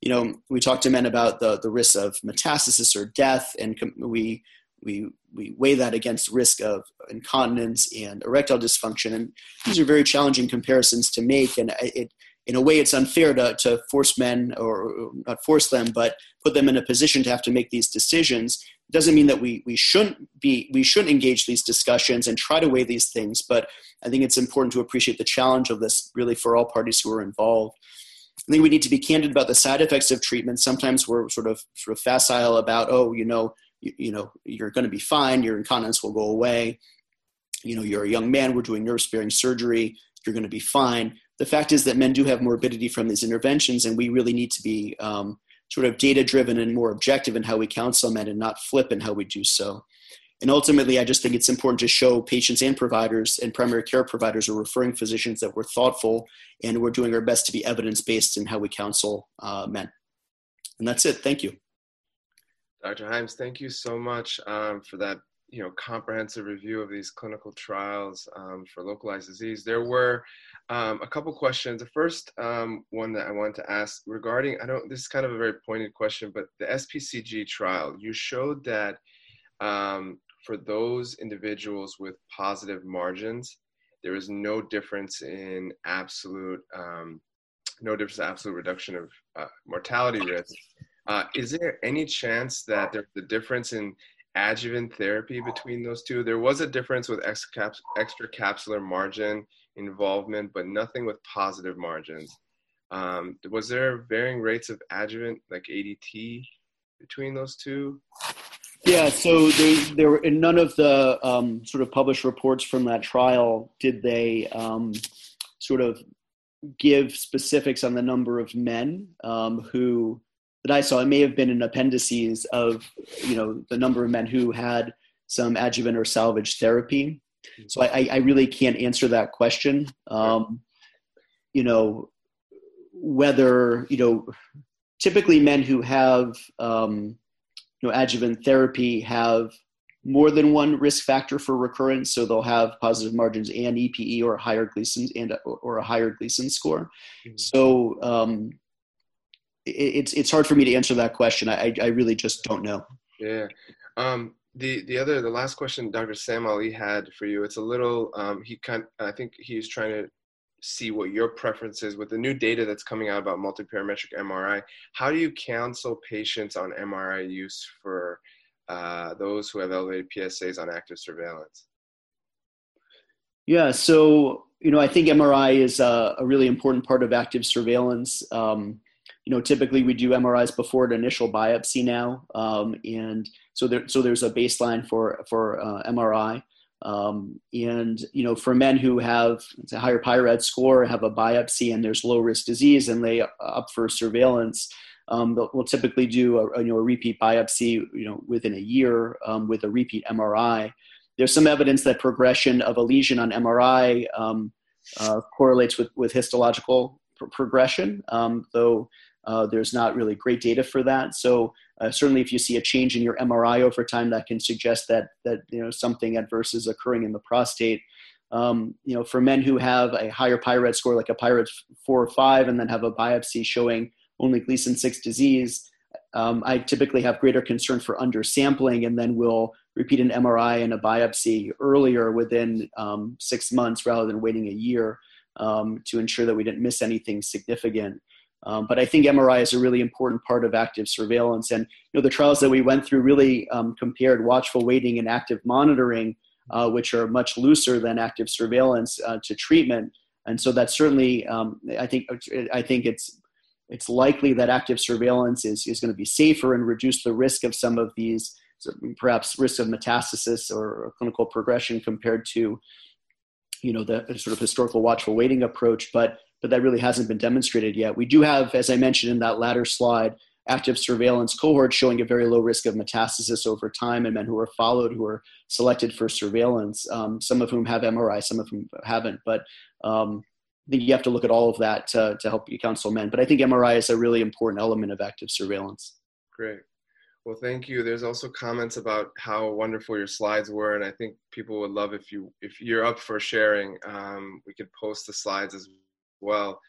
you know, we talk to men about the, the risk of metastasis or death, and we, we, we weigh that against risk of incontinence and erectile dysfunction. And these are very challenging comparisons to make. And it, in a way, it's unfair to, to force men, or not force them, but put them in a position to have to make these decisions. It doesn't mean that we, we shouldn't be we shouldn't engage these discussions and try to weigh these things. But I think it's important to appreciate the challenge of this really for all parties who are involved. I think we need to be candid about the side effects of treatment. Sometimes we're sort of sort of facile about, oh, you know, you, you know, you're going to be fine. Your incontinence will go away. You know, you're a young man. We're doing nerve sparing surgery. You're going to be fine. The fact is that men do have morbidity from these interventions, and we really need to be um, sort of data driven and more objective in how we counsel men, and not flip in how we do so. And ultimately, I just think it's important to show patients and providers and primary care providers or referring physicians that we're thoughtful and we're doing our best to be evidence based in how we counsel uh, men. And that's it. Thank you. Dr. Hyams, thank you so much um, for that you know comprehensive review of these clinical trials um, for localized disease. There were um, a couple questions. The first um, one that I wanted to ask regarding I don't this is kind of a very pointed question, but the SPCG trial. You showed that um, for those individuals with positive margins, there is no difference in absolute, um, no difference in absolute reduction of uh, mortality risk. Uh, is there any chance that there's a difference in adjuvant therapy between those two? There was a difference with extracapsular margin involvement, but nothing with positive margins. Um, was there varying rates of adjuvant, like ADT, between those two? Yeah, so they, there were in none of the um, sort of published reports from that trial did they um, sort of give specifics on the number of men um, who that I saw. It may have been in appendices of you know the number of men who had some adjuvant or salvage therapy. So I, I really can't answer that question. Um, you know whether you know typically men who have um, you know, adjuvant therapy have more than one risk factor for recurrence, so they'll have positive margins and EPE or a higher Gleason and or a higher Gleason score. Mm-hmm. So um, it's it's hard for me to answer that question. I I really just don't know. Yeah. Um, the the other the last question Dr. Sam Ali had for you. It's a little um, he kind I think he's trying to see what your preference is with the new data that's coming out about multiparametric MRI. How do you counsel patients on MRI use for uh, those who have elevated PSAs on active surveillance? Yeah, so you know, I think MRI is a, a really important part of active surveillance. Um, you know, typically we do MRIs before an initial biopsy now, um, and so there, so there's a baseline for for uh, MRI. Um, and you know, for men who have a higher PI-RADS score, have a biopsy, and there's low risk disease, and they up for surveillance, um, we'll typically do a, you know a repeat biopsy, you know, within a year um, with a repeat MRI. There's some evidence that progression of a lesion on MRI um, uh, correlates with with histological pr- progression, um, though uh, there's not really great data for that. So uh, certainly, if you see a change in your MRI over time, that can suggest that that you know something adverse is occurring in the prostate. Um, you know, for men who have a higher PI-RADS score, like a PI-RADS four or five, and then have a biopsy showing only Gleason six disease, um, I typically have greater concern for undersampling, and then will repeat an MRI and a biopsy earlier within um, six months rather than waiting a year um, to ensure that we didn't miss anything significant. Um, but I think MRI is a really important part of active surveillance. And you know, the trials that we went through really um, compared watchful waiting and active monitoring, uh, which are much looser than active surveillance, uh, to treatment. And so that's certainly, um, I think, I think it's it's likely that active surveillance is, is going to be safer and reduce the risk of some of these perhaps risk of metastasis or clinical progression compared to you know the sort of historical watchful waiting approach but but that really hasn't been demonstrated yet we do have as i mentioned in that latter slide active surveillance cohort showing a very low risk of metastasis over time in men who are followed who are selected for surveillance um, some of whom have mri some of whom haven't but um, I think you have to look at all of that to, to help you counsel men. But I think MRI is a really important element of active surveillance. Great. Well, thank you. There's also comments about how wonderful your slides were, and I think people would love if you if you're up for sharing. Um, we could post the slides as well.